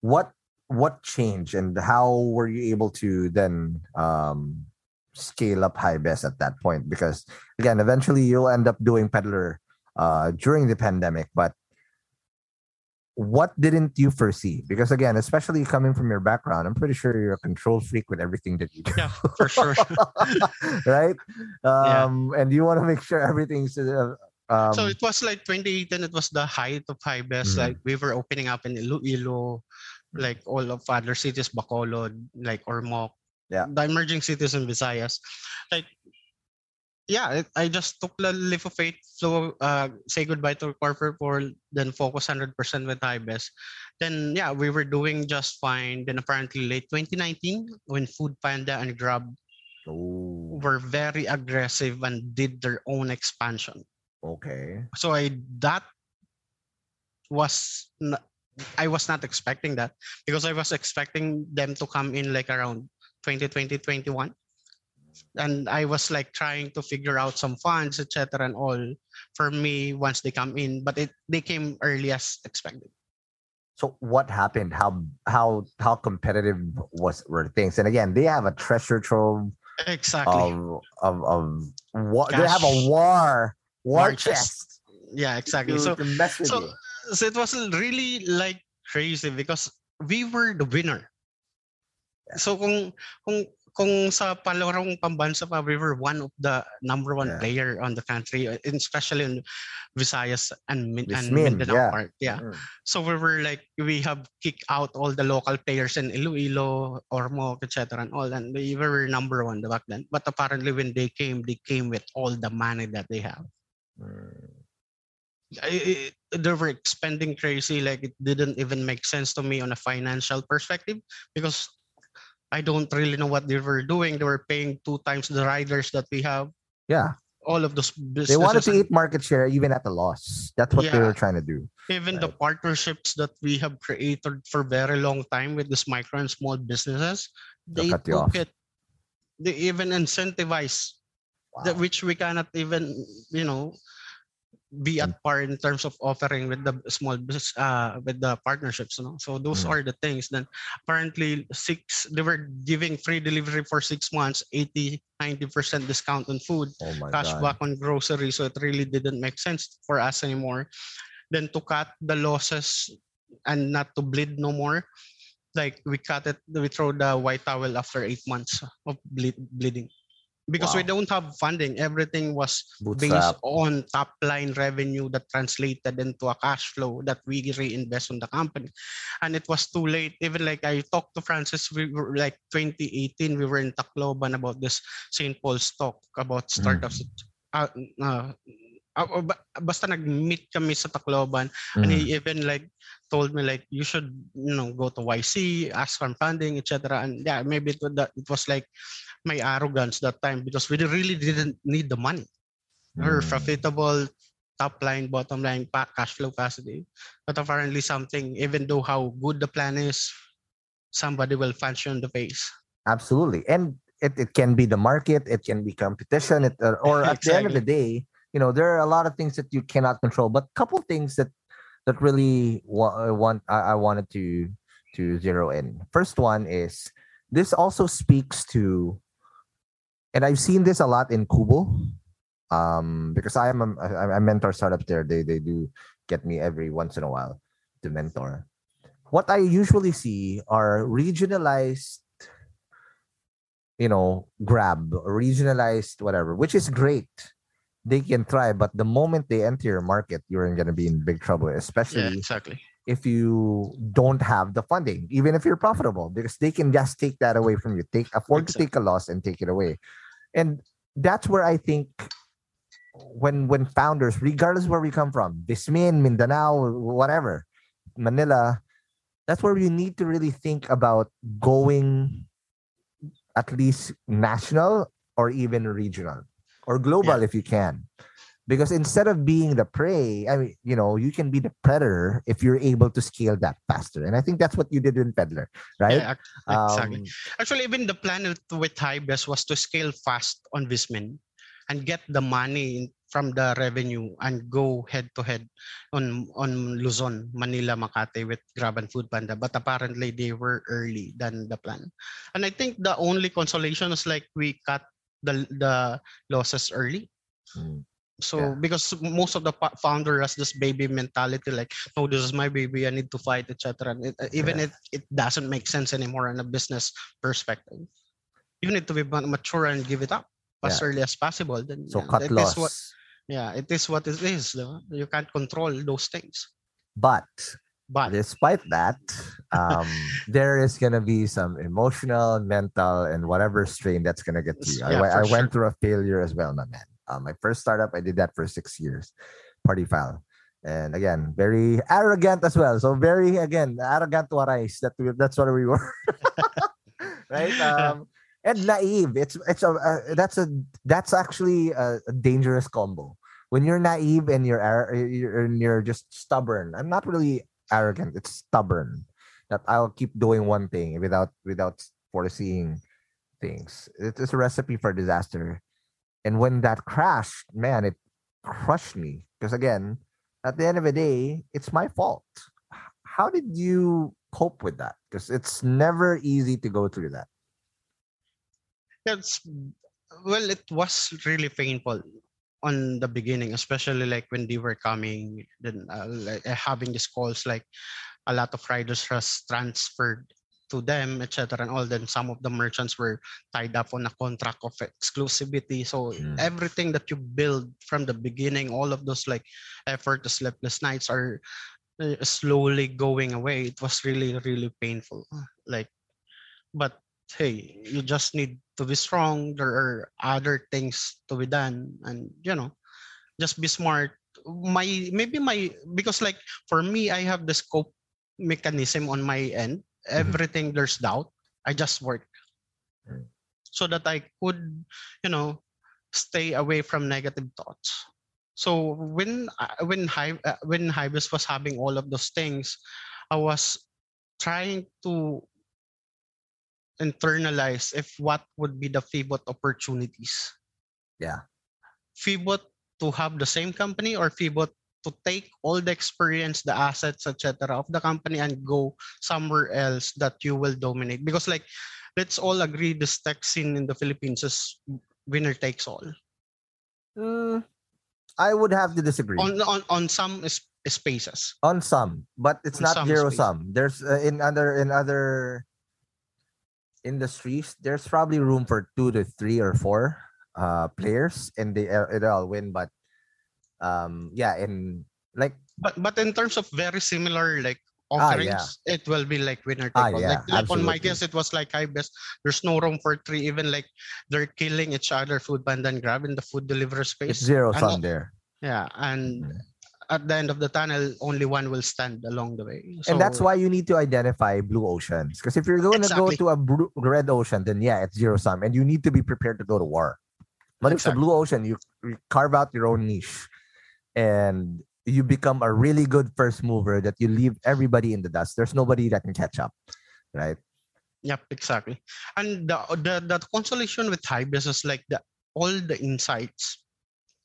What what changed, and how were you able to then um scale up high best at that point? Because again, eventually you'll end up doing peddler uh during the pandemic, but what didn't you foresee? Because again, especially coming from your background, I'm pretty sure you're a control freak with everything that you do. Yeah, for sure. right? Yeah. Um, and you want to make sure everything's uh, um, so it was like 2018 it was the height of high best Mhm. like we were opening up in Iloilo like all of other cities Bacolod like Ormoc Yeah. the emerging cities in Visayas. Like yeah I just took the leap of faith so uh say goodbye to corporate world then focus 100% with high best then yeah we were doing just fine. Then apparently late 2019 when Food Panda and Grab oh, were very aggressive and did their own expansion okay. so I that was n- I was not expecting that because I was expecting them to come in like around 2020 21 and I was like trying to figure out some funds etc and all for me once they come in but it they came early as expected So what happened? How how how competitive was were things? And again, they have a treasure trove exactly of of of war. They have a war war War chest. chest. yeah exactly to- so to so you. so it was really like crazy because we were the winner. So kung kung kung sa palarong pambansa pa, we were one of the number one Yeah. player on the country, especially in Visayas and, Min- and Mindanao yeah. part. Yeah. Mm. So we were like, we have kicked out all the local players in Iloilo, Ormoc, etc. and all. And we were number one back then. But apparently when they came, they came with all the money that they have. Mm. I- they were spending crazy like it didn't even make sense to me on a financial perspective because i don't really know what they were doing they were paying two times the riders that we have Yeah, all of those businesses they wanted to eat market share even at a loss. That's what they were trying to do. even the partnerships that we have created for very long time with these micro and small businesses they took off. it they even incentivize that which we cannot even you know be Mm. at par in terms of offering with the small business uh with the partnerships you know so those Mhm. are the things then apparently six they were giving free delivery for six months 80 90 percent discount on food Oh cash god. back on groceries so it really didn't make sense for us anymore then to cut the losses and not to bleed no more like we cut it we throw the white towel after eight months of bleed, bleeding because we don't have funding everything was Bootstrap. based on top line revenue that translated into a cash flow that we reinvest on the company. And it was too late. Even like i talked to francis we were like 2018 we were in tacloban about this st paul's talk about startups uh, uh, uh, ba- basta nag-meet kami sa Tacloban. And Mm. he even like told me like you should you know go to YC ask for funding etc and yeah maybe it, was that, it was like my arrogance that time because we really didn't need the money we're Mm. profitable top line, bottom line, cash flow positive. But apparently, something, even though how good the plan is, somebody will in the face. Absolutely. And it, it can be the market, it can be competition, it, uh, or at the end of the day, you know, there are a lot of things that you cannot control, but a couple things that that really wa- want I, I wanted to to zero in. First one is this also speaks to, and I've seen this a lot in QBO, um, because I am a, I, I mentor startups there. They they do get me every once in a while to mentor. What I usually see are regionalized, you know, grab regionalized whatever, which is great. They can try, but the moment they enter your market, you're going to be in big trouble, especially Yeah, exactly. if you don't have the funding, even if you're profitable, because they can just take that away from you. Take afford to take a loss and take it away. And that's where I think when when founders, regardless where we come from, Vismin, Mindanao, whatever, Manila, that's where you need to really think about going at least national or even regional or global if you can because instead of being the prey i mean you know you can be the predator if you're able to scale that faster and i think that's what you did in Peddlr right Yeah, exactly. Um, Actually, even the plan with- Hybes was to scale fast on Vismin and get the money from the revenue and go head to head on on Luzon, Manila, Makati with Grab and Food Panda. But apparently they were early than the plan. And I think the only consolation is like we cut the the losses early. Mm. So Yeah. because most of the founder has this baby mentality, like, oh, this is my baby, I need to fight, etc. Uh, even Yeah. it it doesn't make sense anymore in a business perspective. You need to be ma- mature and give it up as Yeah. early as possible. Then so yeah, cut it is loss what yeah, it is what it is. You can't control those things. but But despite that um there is gonna be some emotional mental and whatever strain that's gonna get to you I, Yeah, for I went through a failure as well my man uh, my first startup i did that for six years. Party file and again very arrogant as well. So very again arrogant Warays that we, that's what we were. Right? Um and naive. It's it's a uh, that's a that's actually a, a dangerous combo. When you're naive and you're, ar- you're you're just stubborn i'm not really arrogant. It's stubborn that i'll keep doing one thing without without foreseeing things. It is a recipe for disaster and when that crashed man it crushed me. Because again at the end of the day it's my fault. How did you cope with that? Because it's never easy to go through that. That's well, it was really painful on the beginning, especially like when they were coming, then uh, like, having these calls, like a lot of riders has transferred to them, etc. And all. Then some of the merchants were tied up on a contract of exclusivity. So Mm. everything that you build from the beginning, all of those like effort, the sleepless nights are uh, slowly going away. It was really, really painful. Like, but hey, you just need to be strong. There are other things to be done, and you know, just be smart. My maybe my because like for me, I have the scope mechanism on my end. Everything there's doubt, I just work Mm. so that I could, you know, stay away from negative thoughts. So when when Hy- uh, when Hybris was having all of those things, I was trying to internalize if what would be the pivot opportunities. Yeah. pivot to have the same company or pivot to take all the experience, the assets, etc. of the company and go somewhere else that you will dominate. Because like let's all agree this tech scene in the Philippines is winner takes all. Mm, i would have to disagree On on, on some s- spaces. on some but it's On not some zero space. sum there's uh, in other in other industries there's probably room for two to three or four uh players and they uh, it all win but um yeah in like But but in terms of very similar like Ah, offerings, yeah. it will be like winner take Ah, all. yeah, like, like on my case, it was like high best. There's no room for three. Even like they're killing each other, food panda and grab in the food delivery space. it's zero And sum there Yeah, and Mhm. at the end of the tunnel, only one will stand along the way. and that's why you need to identify blue oceans because if you're going to go to a blue, red ocean then yeah it's zero sum and you need to be prepared to go to war but if it's a blue ocean you, you carve out your own niche and you become a really good first mover that you leave everybody in the dust. There's nobody that can catch up, right? Yep, exactly. And the the, the consolation with Hybis is like the all the insights,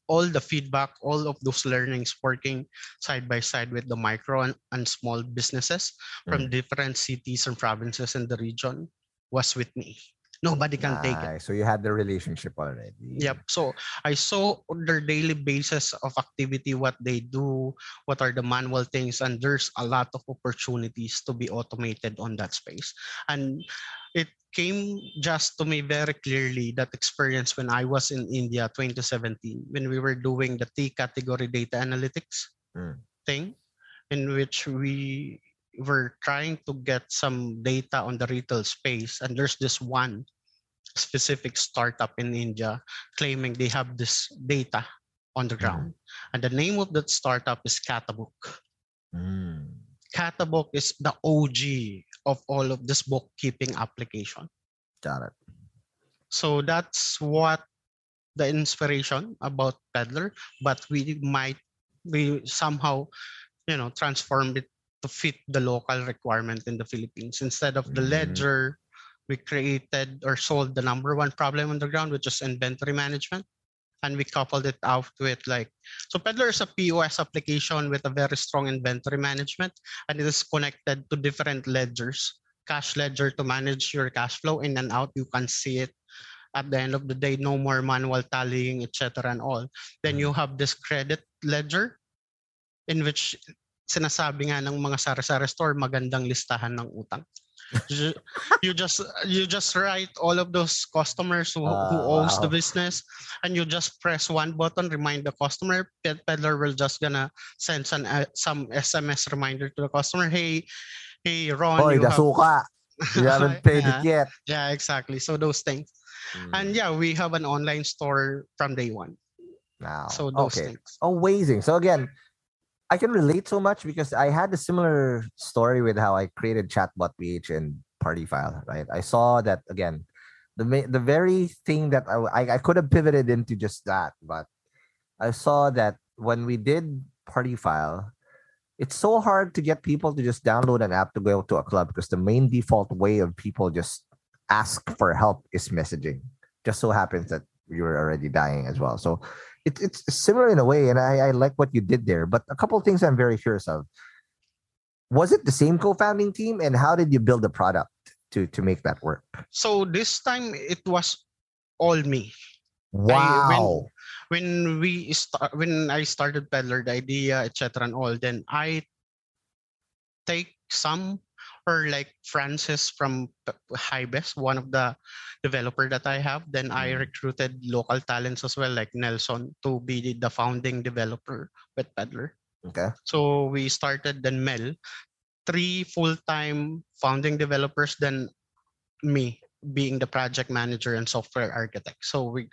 all the feedback, all of those learnings working side by side with the micro and, and small businesses from mm. different cities and provinces in the region was with me. Nobody can take it. So you had the relationship already. Yep. So I saw on their daily basis of activity what they do, what are the manual things, and there's a lot of opportunities to be automated on that space. And it came just to me very clearly that experience when I was in India 2017 when we were doing the T category data analytics Mm. thing in which we were trying to get some data on the retail space and there's this one specific startup in India claiming they have this data on the ground and the name of that startup is Khatabook Mm. Khatabook is the OG of all of this bookkeeping application Got it. so that's what the inspiration about Peddlr but we might we somehow you know transformed it to fit the local requirement in the philippines. Instead of the Mm. ledger we created or solved the number one problem on the ground which is inventory management and we coupled it out with like so Peddlr is a pos application with a very strong inventory management and it is connected to different ledgers. Cash ledger to manage your cash flow in and out you can see it at the end of the day no more manual tallying etc and all. Then you have this credit ledger in which sinasabi nga ng mga sari-sari store magandang listahan ng utang you just you just write all of those customers who, who Ah, owns the wow. business and you just press one button remind the customer Ped- peddler will just gonna send some uh, some sms reminder to the customer hey hey ron Hoy, you have. You haven't paid it yet. yeah exactly so those things Mm. and yeah we have an online store from day one Now, so those okay. things amazing. So again, I can relate so much because I had a similar story with how I created Chatbot PH and Party File. Right, I saw that again, the the very thing that I, I could have pivoted into just that, but I saw that when we did Party File, it's so hard to get people to just download an app to go to a club because the main default way of people just ask for help is messaging. Just so happens that you were already dying as well. So it, it's similar in a way, and I, I like what you did there. But a couple of things I'm very curious of. Was it the same co-founding team, and how did you build the product to to make that work? so this time it was all me Wow. when we start when I started Peddlr, the idea, etc. and all, then I take some or like Francis from Hybes, one of the developer that I have. Then I Mm. recruited local talents as well, like Nelson, to be the- the founding developer with Peddlr. okay. So we started then Mel, three full-time founding developers, then me being the project manager and software architect. So we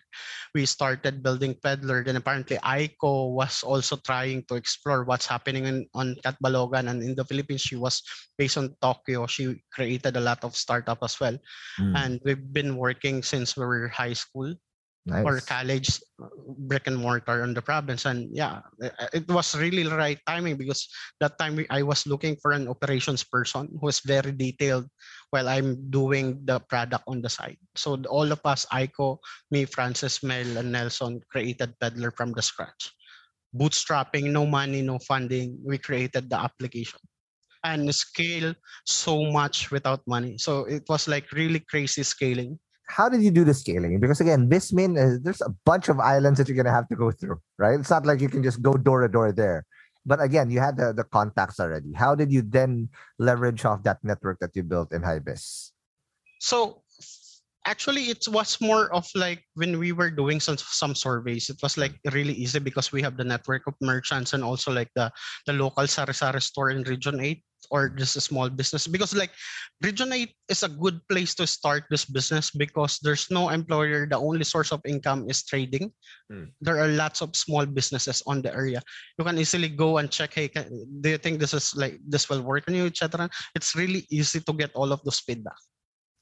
we started building Peddlr. Then apparently Aiko was also trying to explore what's happening in, on Catbalogan and in the Philippines. She was based on Tokyo. She created a lot of startup as well. Mm, And we've been working since we were high school or college brick and mortar in the province. And yeah it was really the right timing because that time i was looking for an operations person who is very detailed while i'm doing the product on the side. So all of us Aiko me francis mel and nelson created Peddlr from the scratch. Bootstrapping no money no funding we created the application. And scale so much without money. So it was like really crazy scaling How did you do the scaling? Because again, Vismin, uh, there's a bunch of islands that you're gonna have to go through, right? It's not like you can just go door to door there. But again, you had the, the contacts already. How did you then leverage off that network that you built in Hibis? so actually it was more of like when we were doing some some surveys it was like really easy because we have the network of merchants and also like the the local sari-sari store in region 8 or just a small business. Because like region 8 is a good place to start this business because there's no employer. The only source of income is trading. Mm. there are lots of small businesses on the area. You can easily go and check hey can, do you think this is like this will work on you etc it's really easy to get all of those feedback.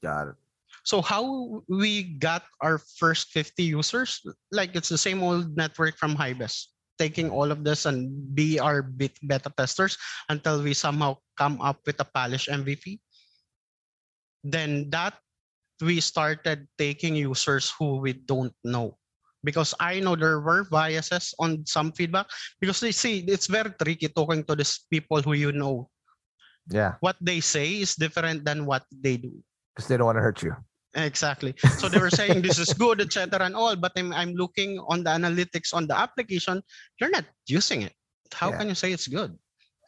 Got it. So how we got our first 50 users, like it's the same old network from Hybes. taking all of this and be our bit- beta testers until we somehow come up with a polished MVP. Then that we started taking users who we don't know because I know there were biases on some feedback because they see it's very tricky talking to these people who you know. Yeah, What they say is different than what they do. Because they don't want to hurt you. Exactly. So they were saying this is good, etc. and all, but I'm I'm looking on the analytics on the application. You're not using it. How Yeah. can you say it's good?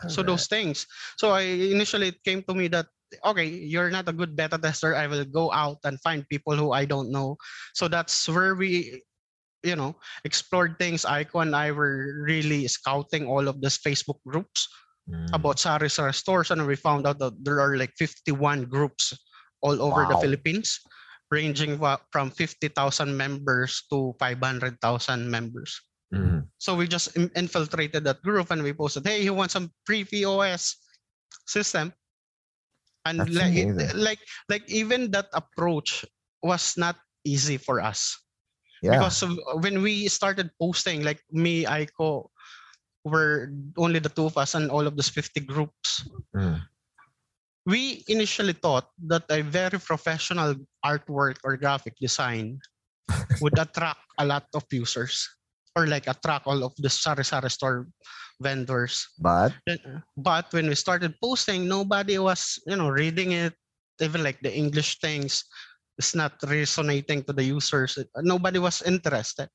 So Correct. those things. So I initially it came to me that okay, you're not a good beta tester. I will go out and find people who I don't know. So that's where we you know explored things. Icon and I were really scouting all of these Facebook groups Mm. about Sari Sari stores, and we found out that there are like 51 groups all over the Philippines, ranging from 50,000 members to 500,000 members. Mm. So we just infiltrated that group and we posted, "Hey, you want some free POS system?" And like, like, like even that approach was not easy for us Yeah. because when we started posting, like me, Aiko, were only the two of us and all of those 50 groups. Mm. We initially thought that a very professional artwork or graphic design would attract a lot of users or like attract all of the Sari Sari store vendors. But But when we started posting, nobody was, you know, reading it. Even like the English things, it's not resonating to the users. Nobody was interested.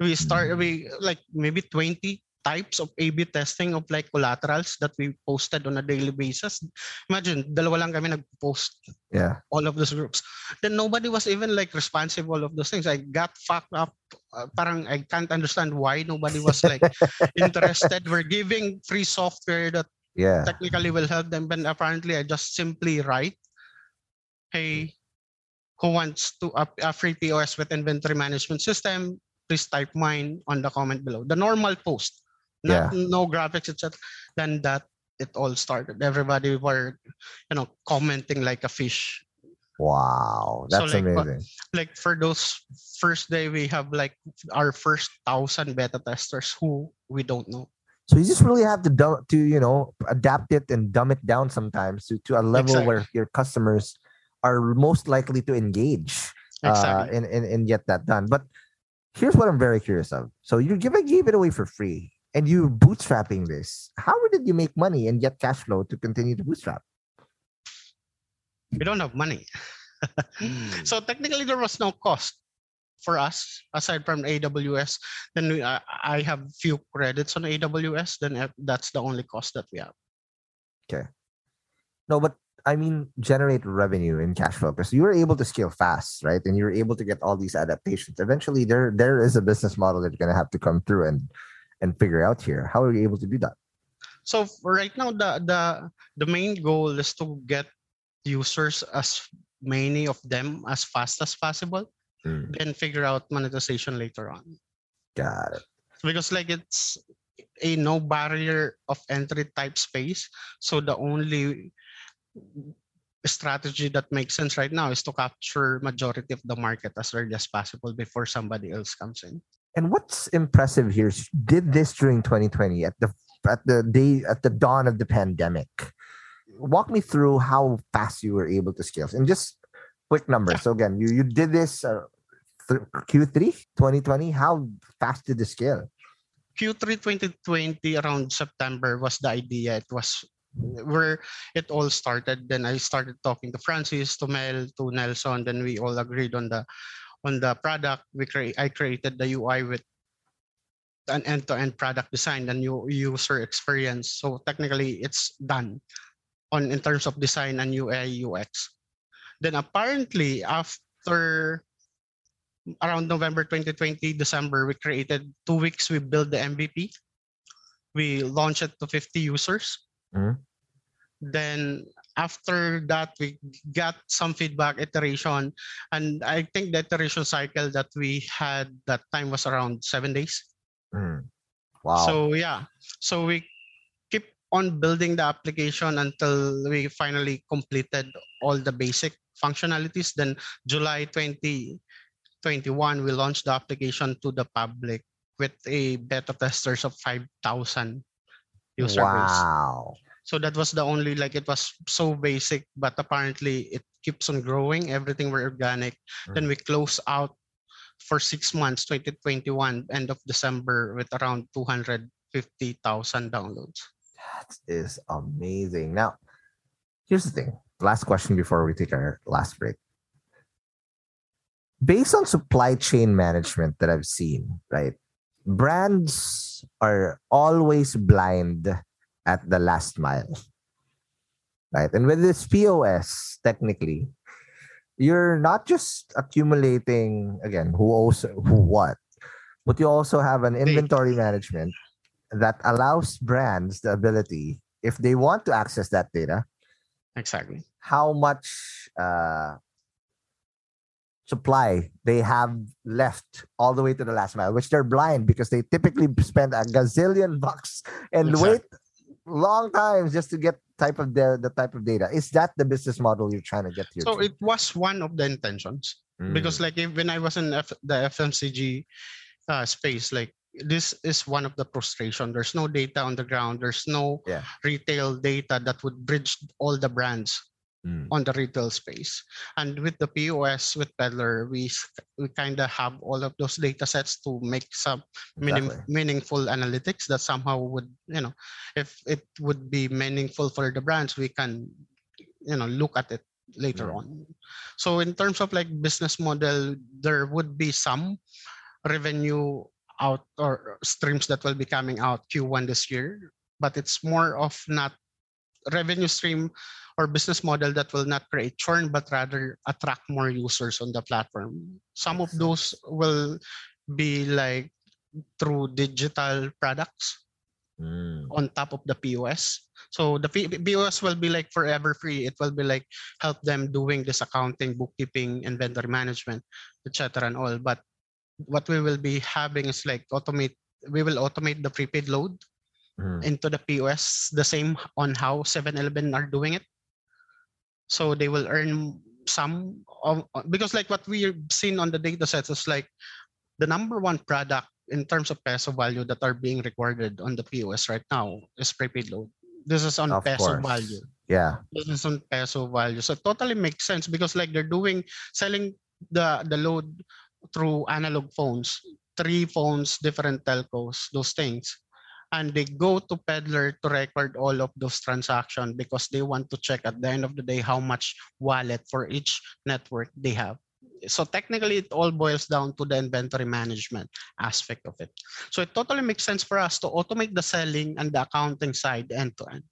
We start hmm. we like maybe 20 types of A/B testing of like collaterals that we posted on a daily basis. Imagine, dalawa lang kami nag-post yeah, all of those groups. Then nobody was even like responsible of those things. I got fucked up. Uh, parang I can't understand why nobody was like interested. We're giving free software that yeah. technically will help them, but apparently I just simply write, "Hey, who wants to a, a free POS with inventory management system? Please type mine on the comment below." The normal post, not no graphics, etc. Then that it all started. Everybody were, you know, commenting like a fish. Wow, So, that's like, what- amazing. Like for those first day, we have like our first thousand beta testers who we don't know. So you just really have to dumb, to you know adapt it and dumb it down sometimes to, to a level Exactly. where your customers are most likely to engage uh, Exactly. and, and and get that done. But here's what I'm very curious of. So you give gave it away for free and you're bootstrapping this. How did you make money and get cash flow to continue to bootstrap? we don't have money. Hmm. So technically, there was no cost for us aside from AWS. Then we, uh, I have few credits on AWS. Then uh, that's the only cost that we have. Okay. No, but I mean generate revenue and cash flow because you were able to scale fast, right? And you were able to get all these adaptations. Eventually, there there is a business model that you're gonna have to come through and and figure out here. How are you able to do that? So right now, the the the main goal is to get users as many of them as fast as possible. Mm. Then figure out monetization later on. Got it. because like it's a no barrier of entry type space so the only strategy that makes sense right now is to capture majority of the market as early as possible before somebody else comes in And what's impressive here is you did this during 2020 at the at the day at the dawn of the pandemic. Walk me through how fast you were able to scale. And just quick numbers. So again, you you did this uh, th- Q3 2020. How fast did the scale? q3 2020 around september was the idea it was where it all started then i started talking to francis to mel to nelson then we all agreed on the on the product we create i created the ui with an end-to-end product design and new user experience so technically it's done on in terms of design and ui ux then apparently after around November 2020, December, we created two weeks. We built the MVP. We launched it to 50 users. Mhm. Then after that, we got some feedback iteration, and I think the iteration cycle that we had that time was around seven days. Mm. Wow. So yeah, so we keep on building the application until we finally completed all the basic functionalities. Then July 2021, we launched the application to the public with a beta testers of 5,000 user base. So that was the only like it was so basic, but apparently it keeps on growing. Everything were organic. Mm-hmm. Then we close out for six months, 2021, end of December, with around 250,000 downloads. That is amazing. Now, here's the thing. Last question before we take our last break. Based on supply chain management that I've seen, right? Brands are always blind at the last mile. Right. And with this POS, technically, you're not just accumulating again who owes who what, but you also have an inventory management that allows brands the ability, if they want to access that data, Exactly. how much uh, supply they have left all the way to the last mile, which they're blind because they typically spend a gazillion bucks and Exactly. wait long times just to get type of the, the type of data. Is that the business model you're trying to get here? So to? it was one of the intentions because Mm. like if, when I was in F, the FMCG uh, space, like this is one of the frustration. There's no data on the ground. There's no Yeah. retail data that would bridge all the brands Mm. on the retail space. And with the POS with Peddlr, we we kind of have all of those data sets to make some meaning, meaningful analytics that somehow would you know if it would be meaningful for the brands we can you know look at it later Mm. on so in terms of like business model there would be some revenue out or streams that will be coming out q1 this year but it's more of not revenue stream or business model that will not create churn but rather attract more users on the platform some of those will be like through digital products Mm. on top of the POS. So the P- POS will be like forever free. It will be like help them doing this accounting, bookkeeping, and vendor management, etc. and all. But what we will be having is like automate. We will automate the prepaid load Mm. into the POS the same on how 7-Eleven are doing it. So they will earn some of because like what we've seen on the data sets is like the number one product in terms of peso value that are being recorded on the POS right now is prepaid load. This is on Of peso course. value. Yeah. This is on peso value. So totally makes sense because like they're doing selling the the load through analog phones, three phones, different telcos, those things. And they go to Peddler to record all of those transactions because they want to check at the end of the day how much wallet for each network they have. So technically, it all boils down to the inventory management aspect of it. So it totally makes sense for us to automate the selling and the accounting side end to end.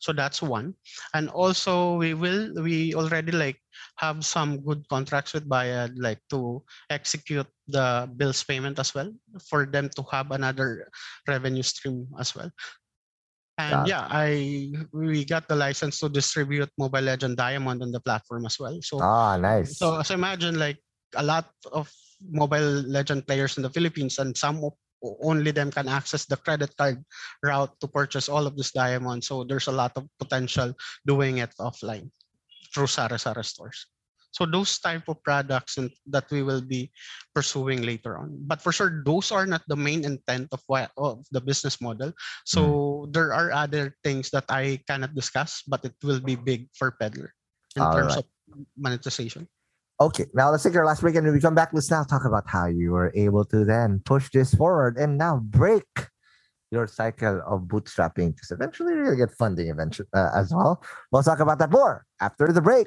So that's one. And also we will we already like have some good contracts with Bayad like to execute the bills payment as well for them to have another revenue stream as well. And yeah, I we got the license to distribute Mobile Legend Diamond on the platform as well. So Ah, nice. so, as so imagine like a lot of Mobile Legend players in the Philippines, and some of, only them can access the credit card route to purchase all of this diamond. So there's a lot of potential doing it offline through Sari Sari stores. So those type of products and that we will be pursuing later on. But for sure, those are not the main intent of what of the business model. So hmm. there are other things that I cannot discuss, but it will be hmm. big for Peddlr in All terms right. of monetization. Okay, now let's take our last break, and when we come back, let's now talk about how you were able to then push this forward and now break your cycle of bootstrapping because eventually you're going to get funding eventually uh, as well. We'll talk about that more after the break.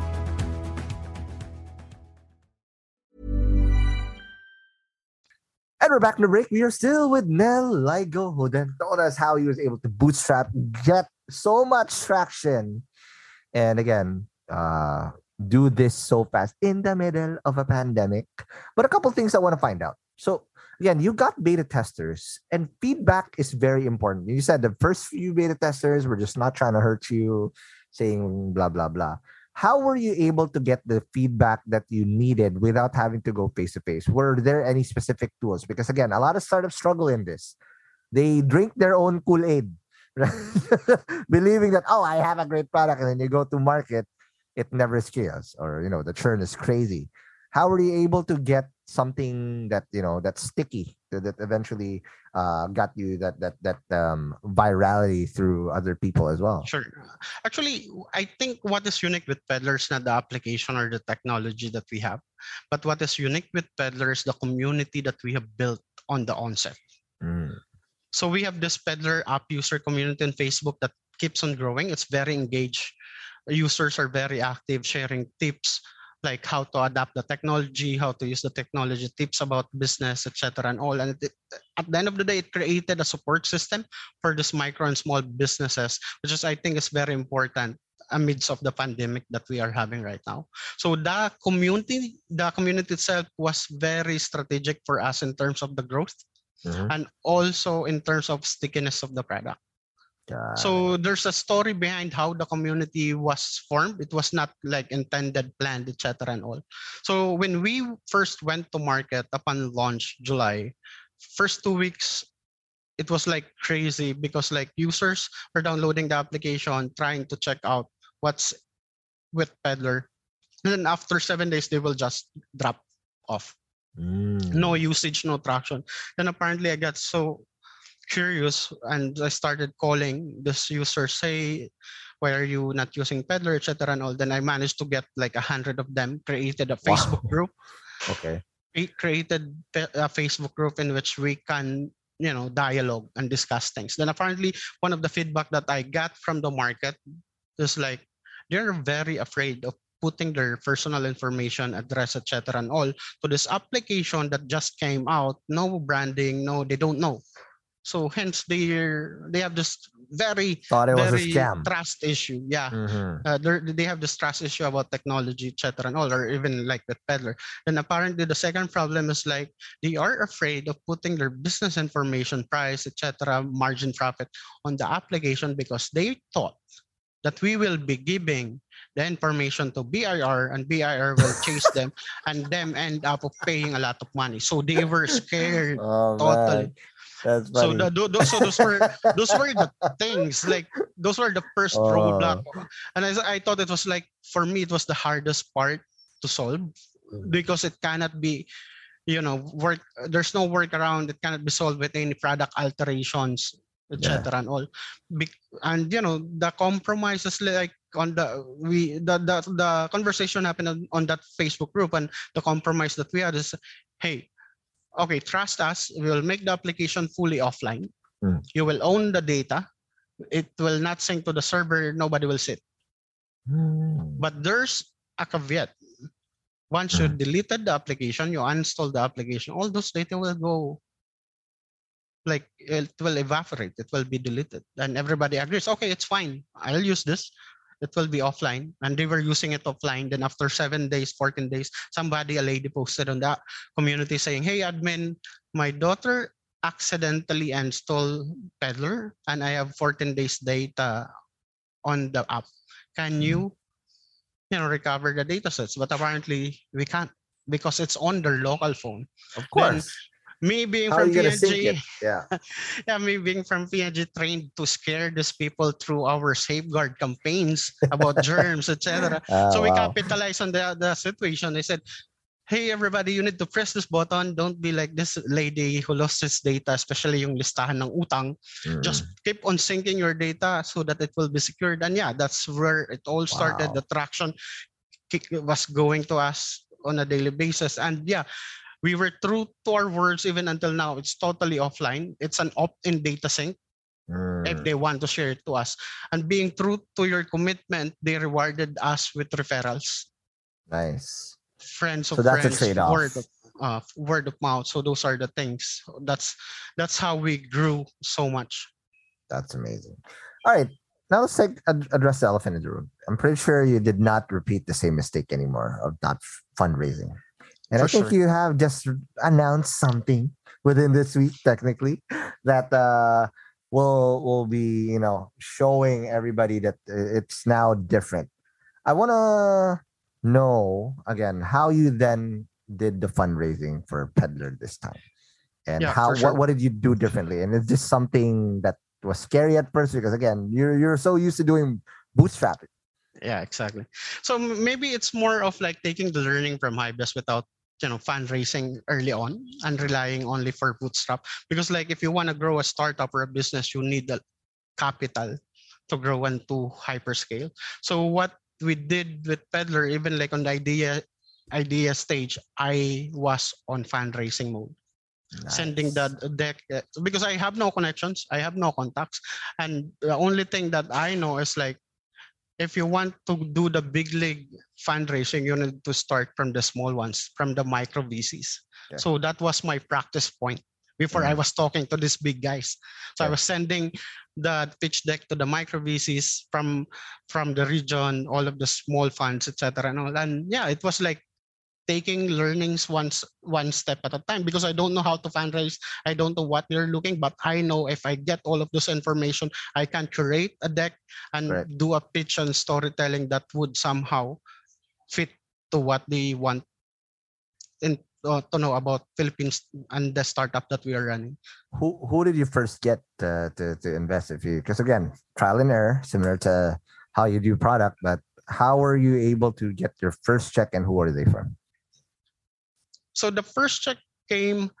And we're back in the break. We are still with Nel Ligo, who then told us how he was able to bootstrap, get so much traction, and again, uh, do this so fast in the middle of a pandemic. But a couple things I want to find out. So again, you got beta testers, and feedback is very important. You said the first few beta testers were just not trying to hurt you, saying blah blah blah. How were you able to get the feedback that you needed without having to go face to face? Were there any specific tools? Because again, a lot of startups struggle in this. They drink their own Kool Aid, believing that oh, I have a great product, and then you go to market, it never scales, or you know the churn is crazy. How were you able to get something that you know that's sticky that, eventually uh, got you that that that um, virality through other people as well? Sure. Actually, I think what is unique with Peddlr is not the application or the technology that we have, but what is unique with Peddlr is the community that we have built on the onset. Mm. So we have this Peddlr app user community on Facebook that keeps on growing. It's very engaged. Users are very active, sharing tips, like how to adapt the technology, how to use the technology, tips about business, etc., and all. And it, at the end of the day, it created a support system for this micro and small businesses, which is I think is very important amidst of the pandemic that we are having right now. So the community, the community itself was very strategic for us in terms of the growth Mhm. and also in terms of stickiness of the product. So there's a story behind how the community was formed. It was not like intended, planned, etc. and all. So when we first went to market upon launch July, first two weeks it was like crazy because like users were downloading the application, trying to check out what's with Peddlr. And then after seven days, they will just drop off Mm. no usage, no traction. Then apparently I got so curious and I started calling this user, say, why are you not using Peddlr, etc. and all. Then I managed to get like a hundred of them, created a Wow. Facebook group, Okay. we created a Facebook group in which we can you know dialogue and discuss things. Then apparently one of the feedback that I got from the market is like they're very afraid of putting their personal information, address, etc. and all to this application that just came out. No branding, no, they don't know. So hence they they have this very Thought it was a very scam. trust issue. Yeah Mhm. uh, they're- they have this trust issue about technology, etc., and all, or even like with Peddlr. Then apparently the second problem is like they are afraid of putting their business information, price, etc., margin profit on the application because they thought that we will be giving the information to BIR and BIR will chase them and them end up paying a lot of money. So they were scared. Oh, Totally. man. That's So funny. the, tho- those, so those were those were the things like those were the first Oh. roadblock, and I, I thought it was like for me it was the hardest part to solve Mm. because it cannot be, you know, work. There's no workaround. It cannot be solved with any product alterations, etc. And all, Bec- and you know the compromises like on the we the the, the conversation happened on, on that Facebook group and the compromise that we had is, hey, okay, trust us. We will make the application fully offline. Mm. You will own the data. It will not sync to the server. Nobody will sit. Mm. But there's a caveat. Once you Mm. deleted the application, you uninstall the application, all those data will go like it will evaporate, it will be deleted. And everybody agrees, okay, it's fine. I'll use this. It will be offline. And they were using it offline. Then after seven days, 14 days, somebody, a lady posted on that community saying, Hey admin, my daughter accidentally installed Peddlr and I have 14 days data on the app. Can mm-hmm. you you know recover the data sets? But apparently we can't because it's on their local phone. Of course. Me being How from you gonna sync it? P&G, Yeah. yeah, me being from P&G trained to scare these people through our safeguard campaigns about germs, etc. Ah, So we wow. capitalized on the, the situation. They said, hey, everybody, you need to press this button. Don't be like this lady who lost his data, especially yung listahan ng utang. Mm. Just keep on syncing your data so that it will be secured. And yeah, that's where it all started. Wow. The traction was going to us on a daily basis. And yeah, we were true to our words even until now. It's totally offline. It's an opt-in data sync if Mm. they want to share it to us. And being true to your commitment, they rewarded us with referrals Nice. friends of So that's a trade-off. word of uh, word of mouth. So those are the things. That's that's how we grew so much. That's amazing. All right. Now let's take, ad- address the elephant in the room. I'm pretty sure you did not repeat the same mistake anymore of not fundraising. And For I think sure. you have just announced something within this week, technically, that uh, will will be, you know, showing everybody that it's now different. I want to know again how you then did the fundraising for Peddlr this time, and Yeah, how sure. what what did you do differently? And is this something that was scary at first because again you're you're so used to doing bootstrapping. Yeah, exactly. So maybe it's more of like taking the learning from Hybest without you know fundraising early on and relying only for bootstrap. Because like if you want to grow a startup or a business you need the capital to grow and to hyperscale. So what we did with Peddlr even like on the idea idea stage i was on fundraising mode. Sending the deck uh, because I have no connections, I have no contacts, and the only thing that I know is like if you want to do the big league fundraising, you need to start from the small ones, from the micro VCs. Yeah. So that was my practice point before I Mhm. was talking to these big guys. So I was sending the pitch deck to the micro VCs from from the region, all of the small funds, etc. And all. And yeah, it was like taking learnings once one step at a time because I don't know how to fundraise. I don't know what they're looking, but I know if I get all of this information, I can curate a deck and Correct. do a pitch and storytelling that would somehow fit to what they want in, uh, to know about Philippines and the startup that we are running. Who who did you first get uh, to to invest? If you because again trial and error, similar to how you do product, but how were you able to get your first check and who are they from? So the first check came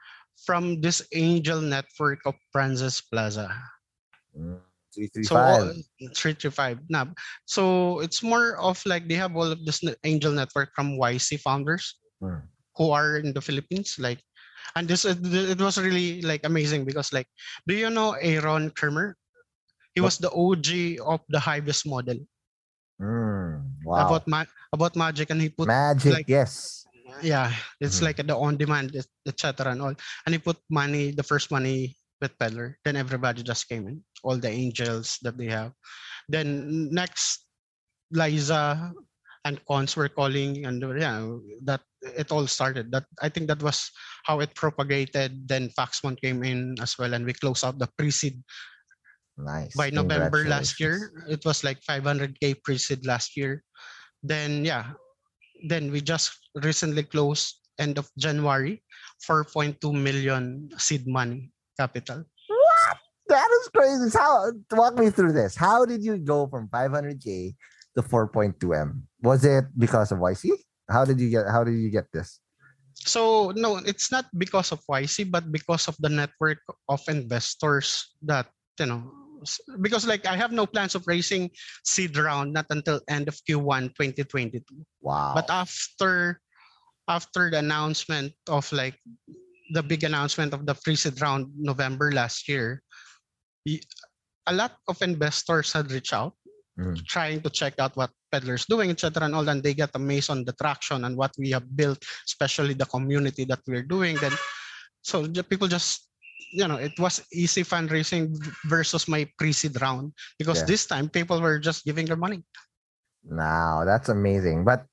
from this angel network of Francis Plaza. Three three So five. all- three three five NAB. So it's more of like they have all of this angel network from YC founders Mm. who are in the Philippines. Like, and this it was really like amazing because like, do you know Aaron Kermer? He was the OG of the Hibis model Mm, wow. about ma- about magic, and he put Magic, like- yes. Yeah, it's Mhm. like the on demand, etc. and all. And he put money, the first money with Peddler. Then everybody just came in, all the angels that they have. Then next, Liza and Cons were calling, and yeah, that it all started. That I think that was how it propagated. Then Foxmont came in as well, and we closed out the pre-seed Nice. by November last year. It was like 500k pre-seed last year. Then yeah, then we just recently closed end of January, 4.2 million seed money capital. What? That is crazy. So How walk me through this? How did you go from 500k to 4.2m? Was it because of YC? How did you get? How did you get this? So no, it's not because of YC, but because of the network of investors that you know. Because like I have no plans of raising seed round not until end of Q1 2022. Wow. but after after the announcement of like the big announcement of the pre-seed round November last year, a lot of investors had reached out Mhm. trying to check out what Peddlr's doing etc and all and they get amazed on the traction and what we have built especially the community that we're doing then so the people just you know it was easy fundraising versus my pre-seed round because Yeah. this time people were just giving their money Now that's amazing. But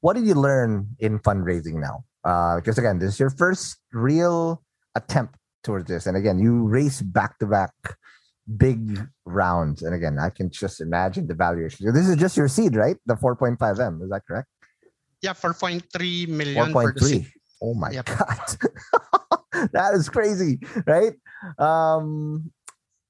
what did you learn in fundraising now? Uh, because again, this is your first real attempt towards this, and again, you race back to back big rounds, and again, I can just imagine the valuation. This is just your seed, right? The 4.5m. Is that correct? yeah 4.3 million for 4.3. Oh my Yep. god, that is crazy, right? Um,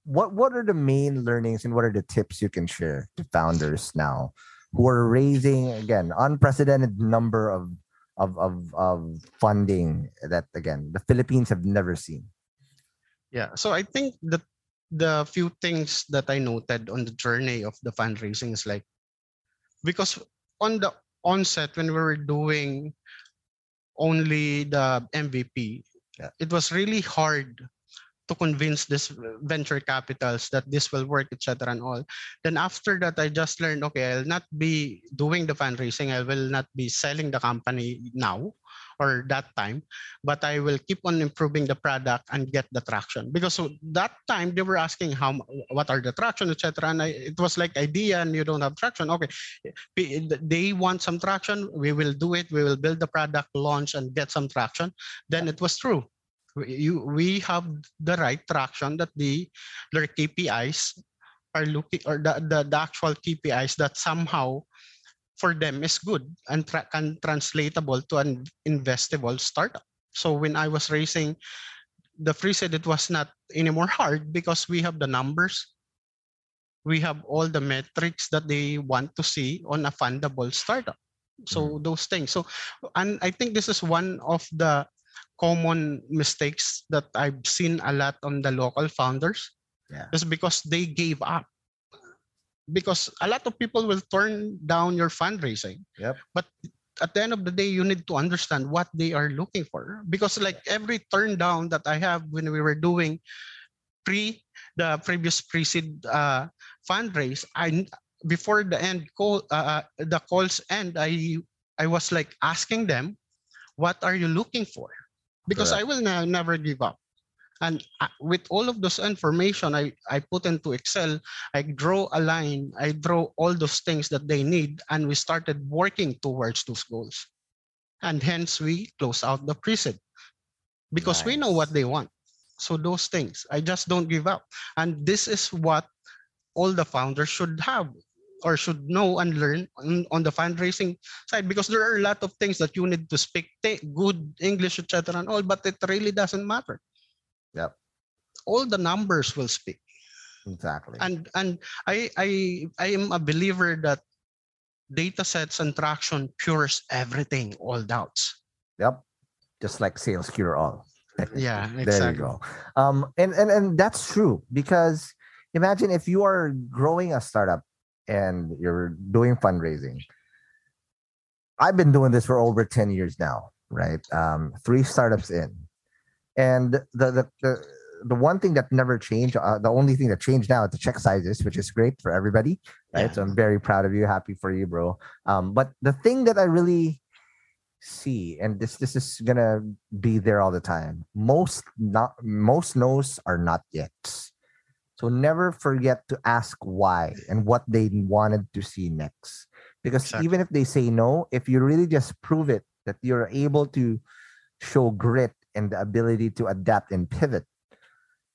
what what are the main learnings and what are the tips you can share to founders now who are raising again unprecedented number of of of, of funding that again the Philippines have never seen? Yeah. So I think the the few things that I noted on the journey of the fundraising is like because on the onset when we were doing only the MVP. It was really hard to convince this uh, venture capitals that this will work, etc. and all. Then after that, I just learned, okay, I'll not be doing the fundraising. I will not be selling the company now or that time, but I will keep on improving the product and get the traction. Because so that time they were asking how what are the traction, etc. And I, it was like idea and you don't have traction. Okay, they want some traction. We will do it. We will build the product, launch, and get some traction. Then it was true. You, we have the right traction that the their KPIs are looking or the, the, the actual KPIs that somehow for them is good and tra- can translatable to an investable startup. So when I was raising the pre-seed it was not anymore hard because we have the numbers. We have all the metrics that they want to see on a fundable startup. So mm-hmm. those things. So and I think this is one of the common mistakes that I've seen a lot on the local founders. Yeah. Is because they gave up. Because a lot of people will turn down your fundraising. Yep. But at the end of the day, you need to understand what they are looking for. Because like every turn down that I have when we were doing pre the previous pre-seed uh, fundraise, I before the end call uh, uh, the calls end i i was like asking them what are you looking for because i will ne- never give up and with all of those information i i put into excel i draw a line i draw all those things that they need and we started working towards those goals. And hence we close out the pre-seed because we know what they want. So those things i just don't give up. And this is what all the founders should have or should know and learn on, on the fundraising side because there are a lot of things that you need to speak ta- good english etc and all but it really doesn't matter Yep. all the numbers will speak Exactly. and and i i i am a believer that data sets and traction cures everything all doubts Yep. Just like sales cure all. yeah There exactly you go. Um, and, and and that's true because imagine if you are growing a startup and you're doing fundraising. I've been doing this for over 10 years now, right? Um, three startups in. And the the the, the one thing that never changed, uh, the only thing that changed now is the check sizes, which is great for everybody, right? Yeah. So I'm very proud of you, happy for you, bro. Um, but the thing that I really see, and this this is gonna be there all the time. Most not most no's are not yet. So never forget to ask why and what they wanted to see next. Because Exactly. even if they say no, if you really just prove it that you're able to show grit and the ability to adapt and pivot,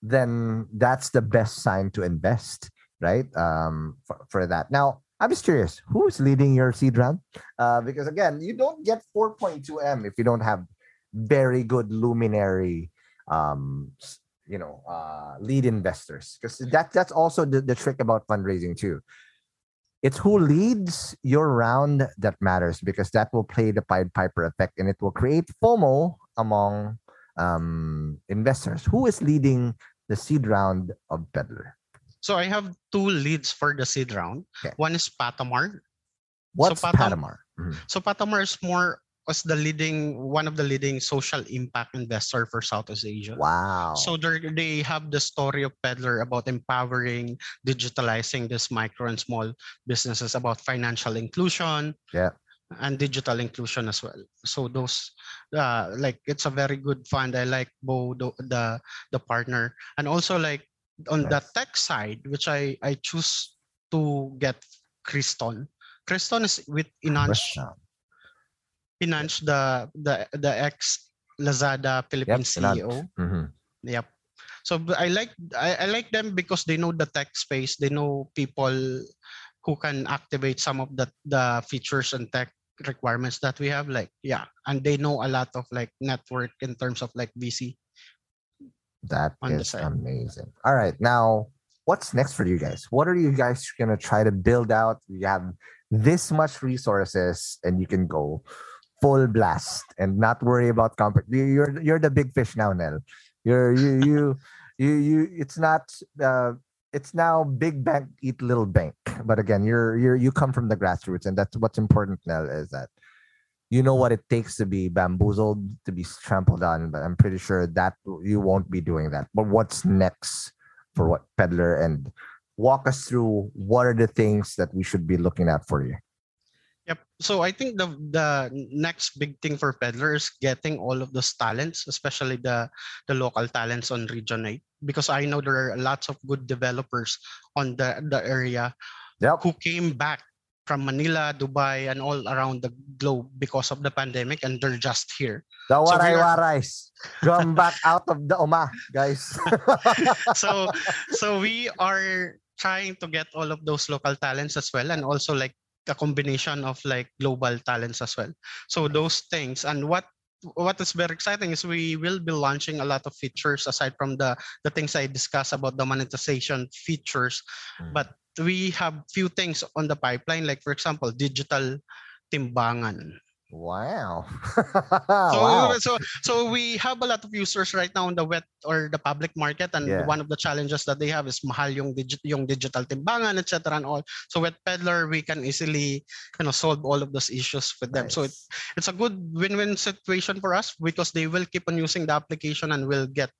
then that's the best sign to invest, right? Um, for, for that. Now, I'm just curious, who's leading your seed round? Uh, because again, you don't get 4.2M if you don't have very good luminary, um, you know, uh, lead investors. Because that that's also the, the trick about fundraising too. It's who leads your round that matters because that will play the Pied Piper effect and it will create FOMO among um, investors. Who is leading the seed round of Peddlr? so i have two leads for the seed round Okay. one is patamar What's Patam- Patamar? Mhm. So Patamar is more was the leading one of the leading social impact investor for Southeast Asia. Wow. So they they have the story of Peddlr about empowering, digitalizing this micro and small businesses about financial inclusion. Yeah. And digital inclusion as well. So those, uh, like it's a very good fund. I like Bo the the, the partner, and also like on the tech side, which I I choose to get Kriston. Kriston is with Inanch. Pinanch, the the the ex Lazada Philippine Yep. CEO. Mhm. Yep. So I like I, I like them because they know the tech space. They know people who can activate some of the the features and tech requirements that we have. Like yeah, and they know a lot of like network in terms of like VC. That is amazing. All right. Now, what's next for you guys? What are you guys to try to build out? You have this much resources and you can go full blast and not worry about you- You're you're the big fish now, Nel. You're you you you you it's not uh it's now big bank eat little bank. But again, you're you're you come from the grassroots and that's what's important, Nel, is that you know what it takes to be bamboozled, to be trampled on, but I'm pretty sure that you won't be doing that. But what's next for what Peddlr and walk us through what are the things that we should be looking at for you? So I think the the next big thing for Peddlr is getting all of those talents, especially the the local talents on Region 8, because I know there are lots of good developers on the the area Yep. who came back from Manila, Dubai, and all around the globe because of the pandemic, and they're just here. The So we waray are- Warays. Come back out of the Oma, guys. so so we are trying to get all of those local talents as well and also like a combination of like global talents as well. So those things and what what is very exciting is we will be launching a lot of features aside from the the things i discussed about the monetization features. Mm. but we have few things on the pipeline like for example digital timbangan wow. so, wow. so so we have a lot of users right now in the wet or the public market and Yeah. one of the challenges that they have is mahal yung, digi- yung digital timbangan etc and all so with Peddlr we can easily you know solve all of those issues with them so it, it's a good win-win situation for us because they will keep on using the application and will get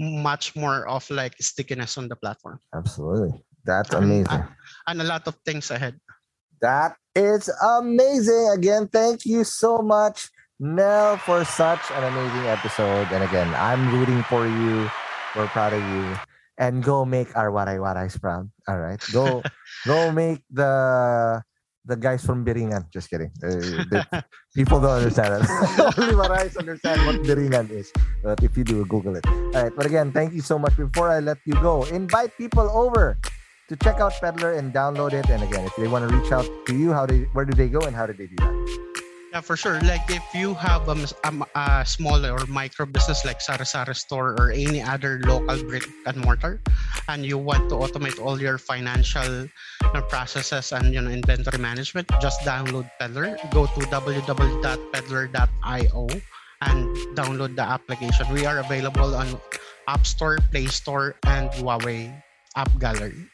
much more of like stickiness on the platform Absolutely. That's amazing. uh, and a lot of things ahead. That is amazing. Again, thank you so much, Nell, for such an amazing episode. And again, I'm rooting for you. We're proud of you. And go make our waray warays proud. All right. Go go make the the guys from Biringan. Just kidding. Uh, people don't understand it. Only warays understand what Biringan is. But if you do, Google it. All right. But again, thank you so much. Before I let you go, invite people over to check out Peddlr and download it. And again, if they want to reach out to you, how do where do they go and how do they do that? Yeah, for sure. Like if you have a, mis- a, m- a small or micro business like Sari Sari store or any other local brick and mortar, and you want to automate all your financial you know, processes and you know inventory management, just download Peddlr. Go to www.peddlr.io and download the application. We are available on App Store, Play Store, and Huawei App Gallery.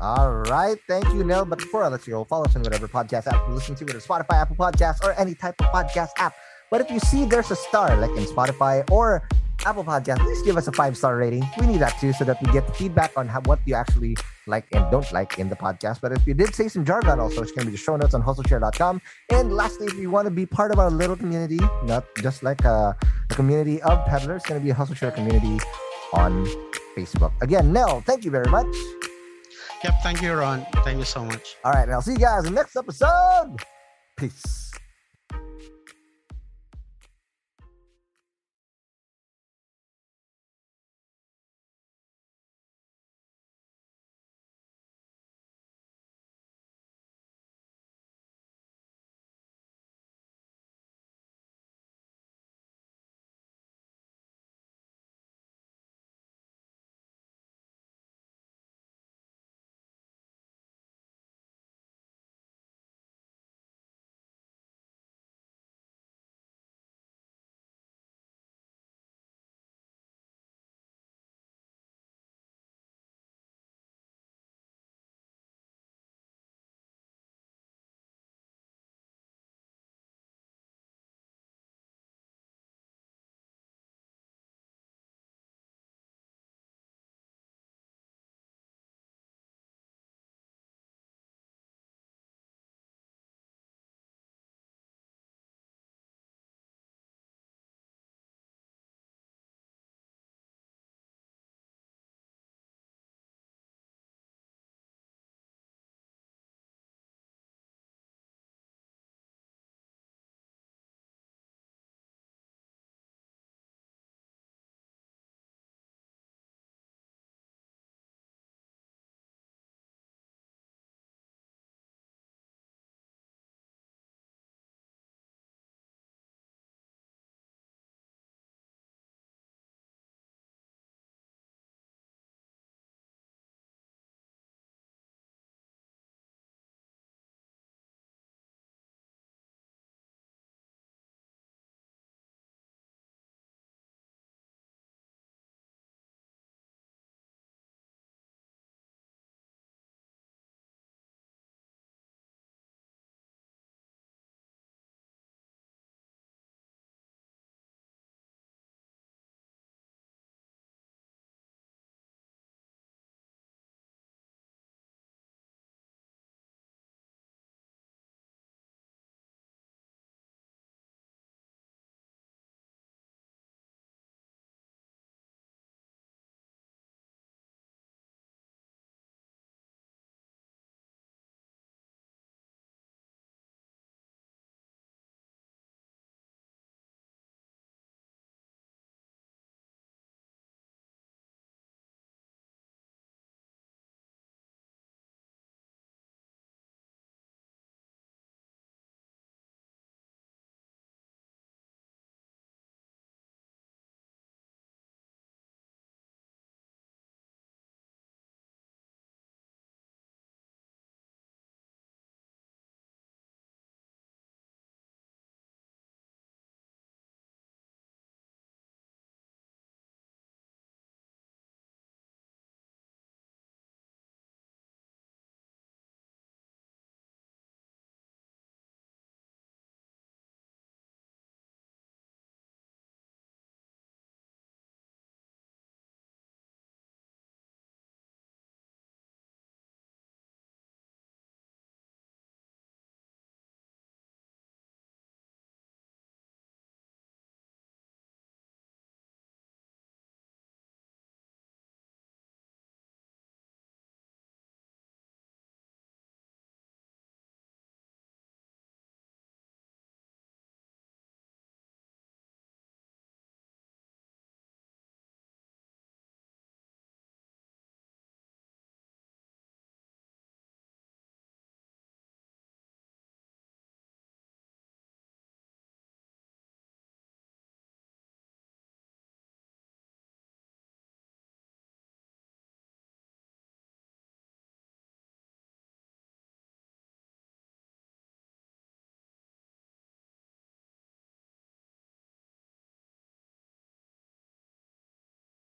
All right. Thank you, Nel. But before I let you go, follow us on whatever podcast app you listen to, whether Spotify, Apple Podcasts, or any type of podcast app. But if you see there's a star, like in Spotify or Apple Podcast, please give us a five star rating. We need that too, so that we get feedback on how, what you actually like and don't like in the podcast. But if you did say some jargon, also, it's going to be the show notes on hustleshare.com. And lastly, if you want to be part of our little community, not just like a, a community of peddlers, it's going to be a Hustle Share community on Facebook. Again, Nel, thank you very much. Yep. Thank you, Ron. Thank you so much. All right, and I'll see you guys in the next episode. Peace.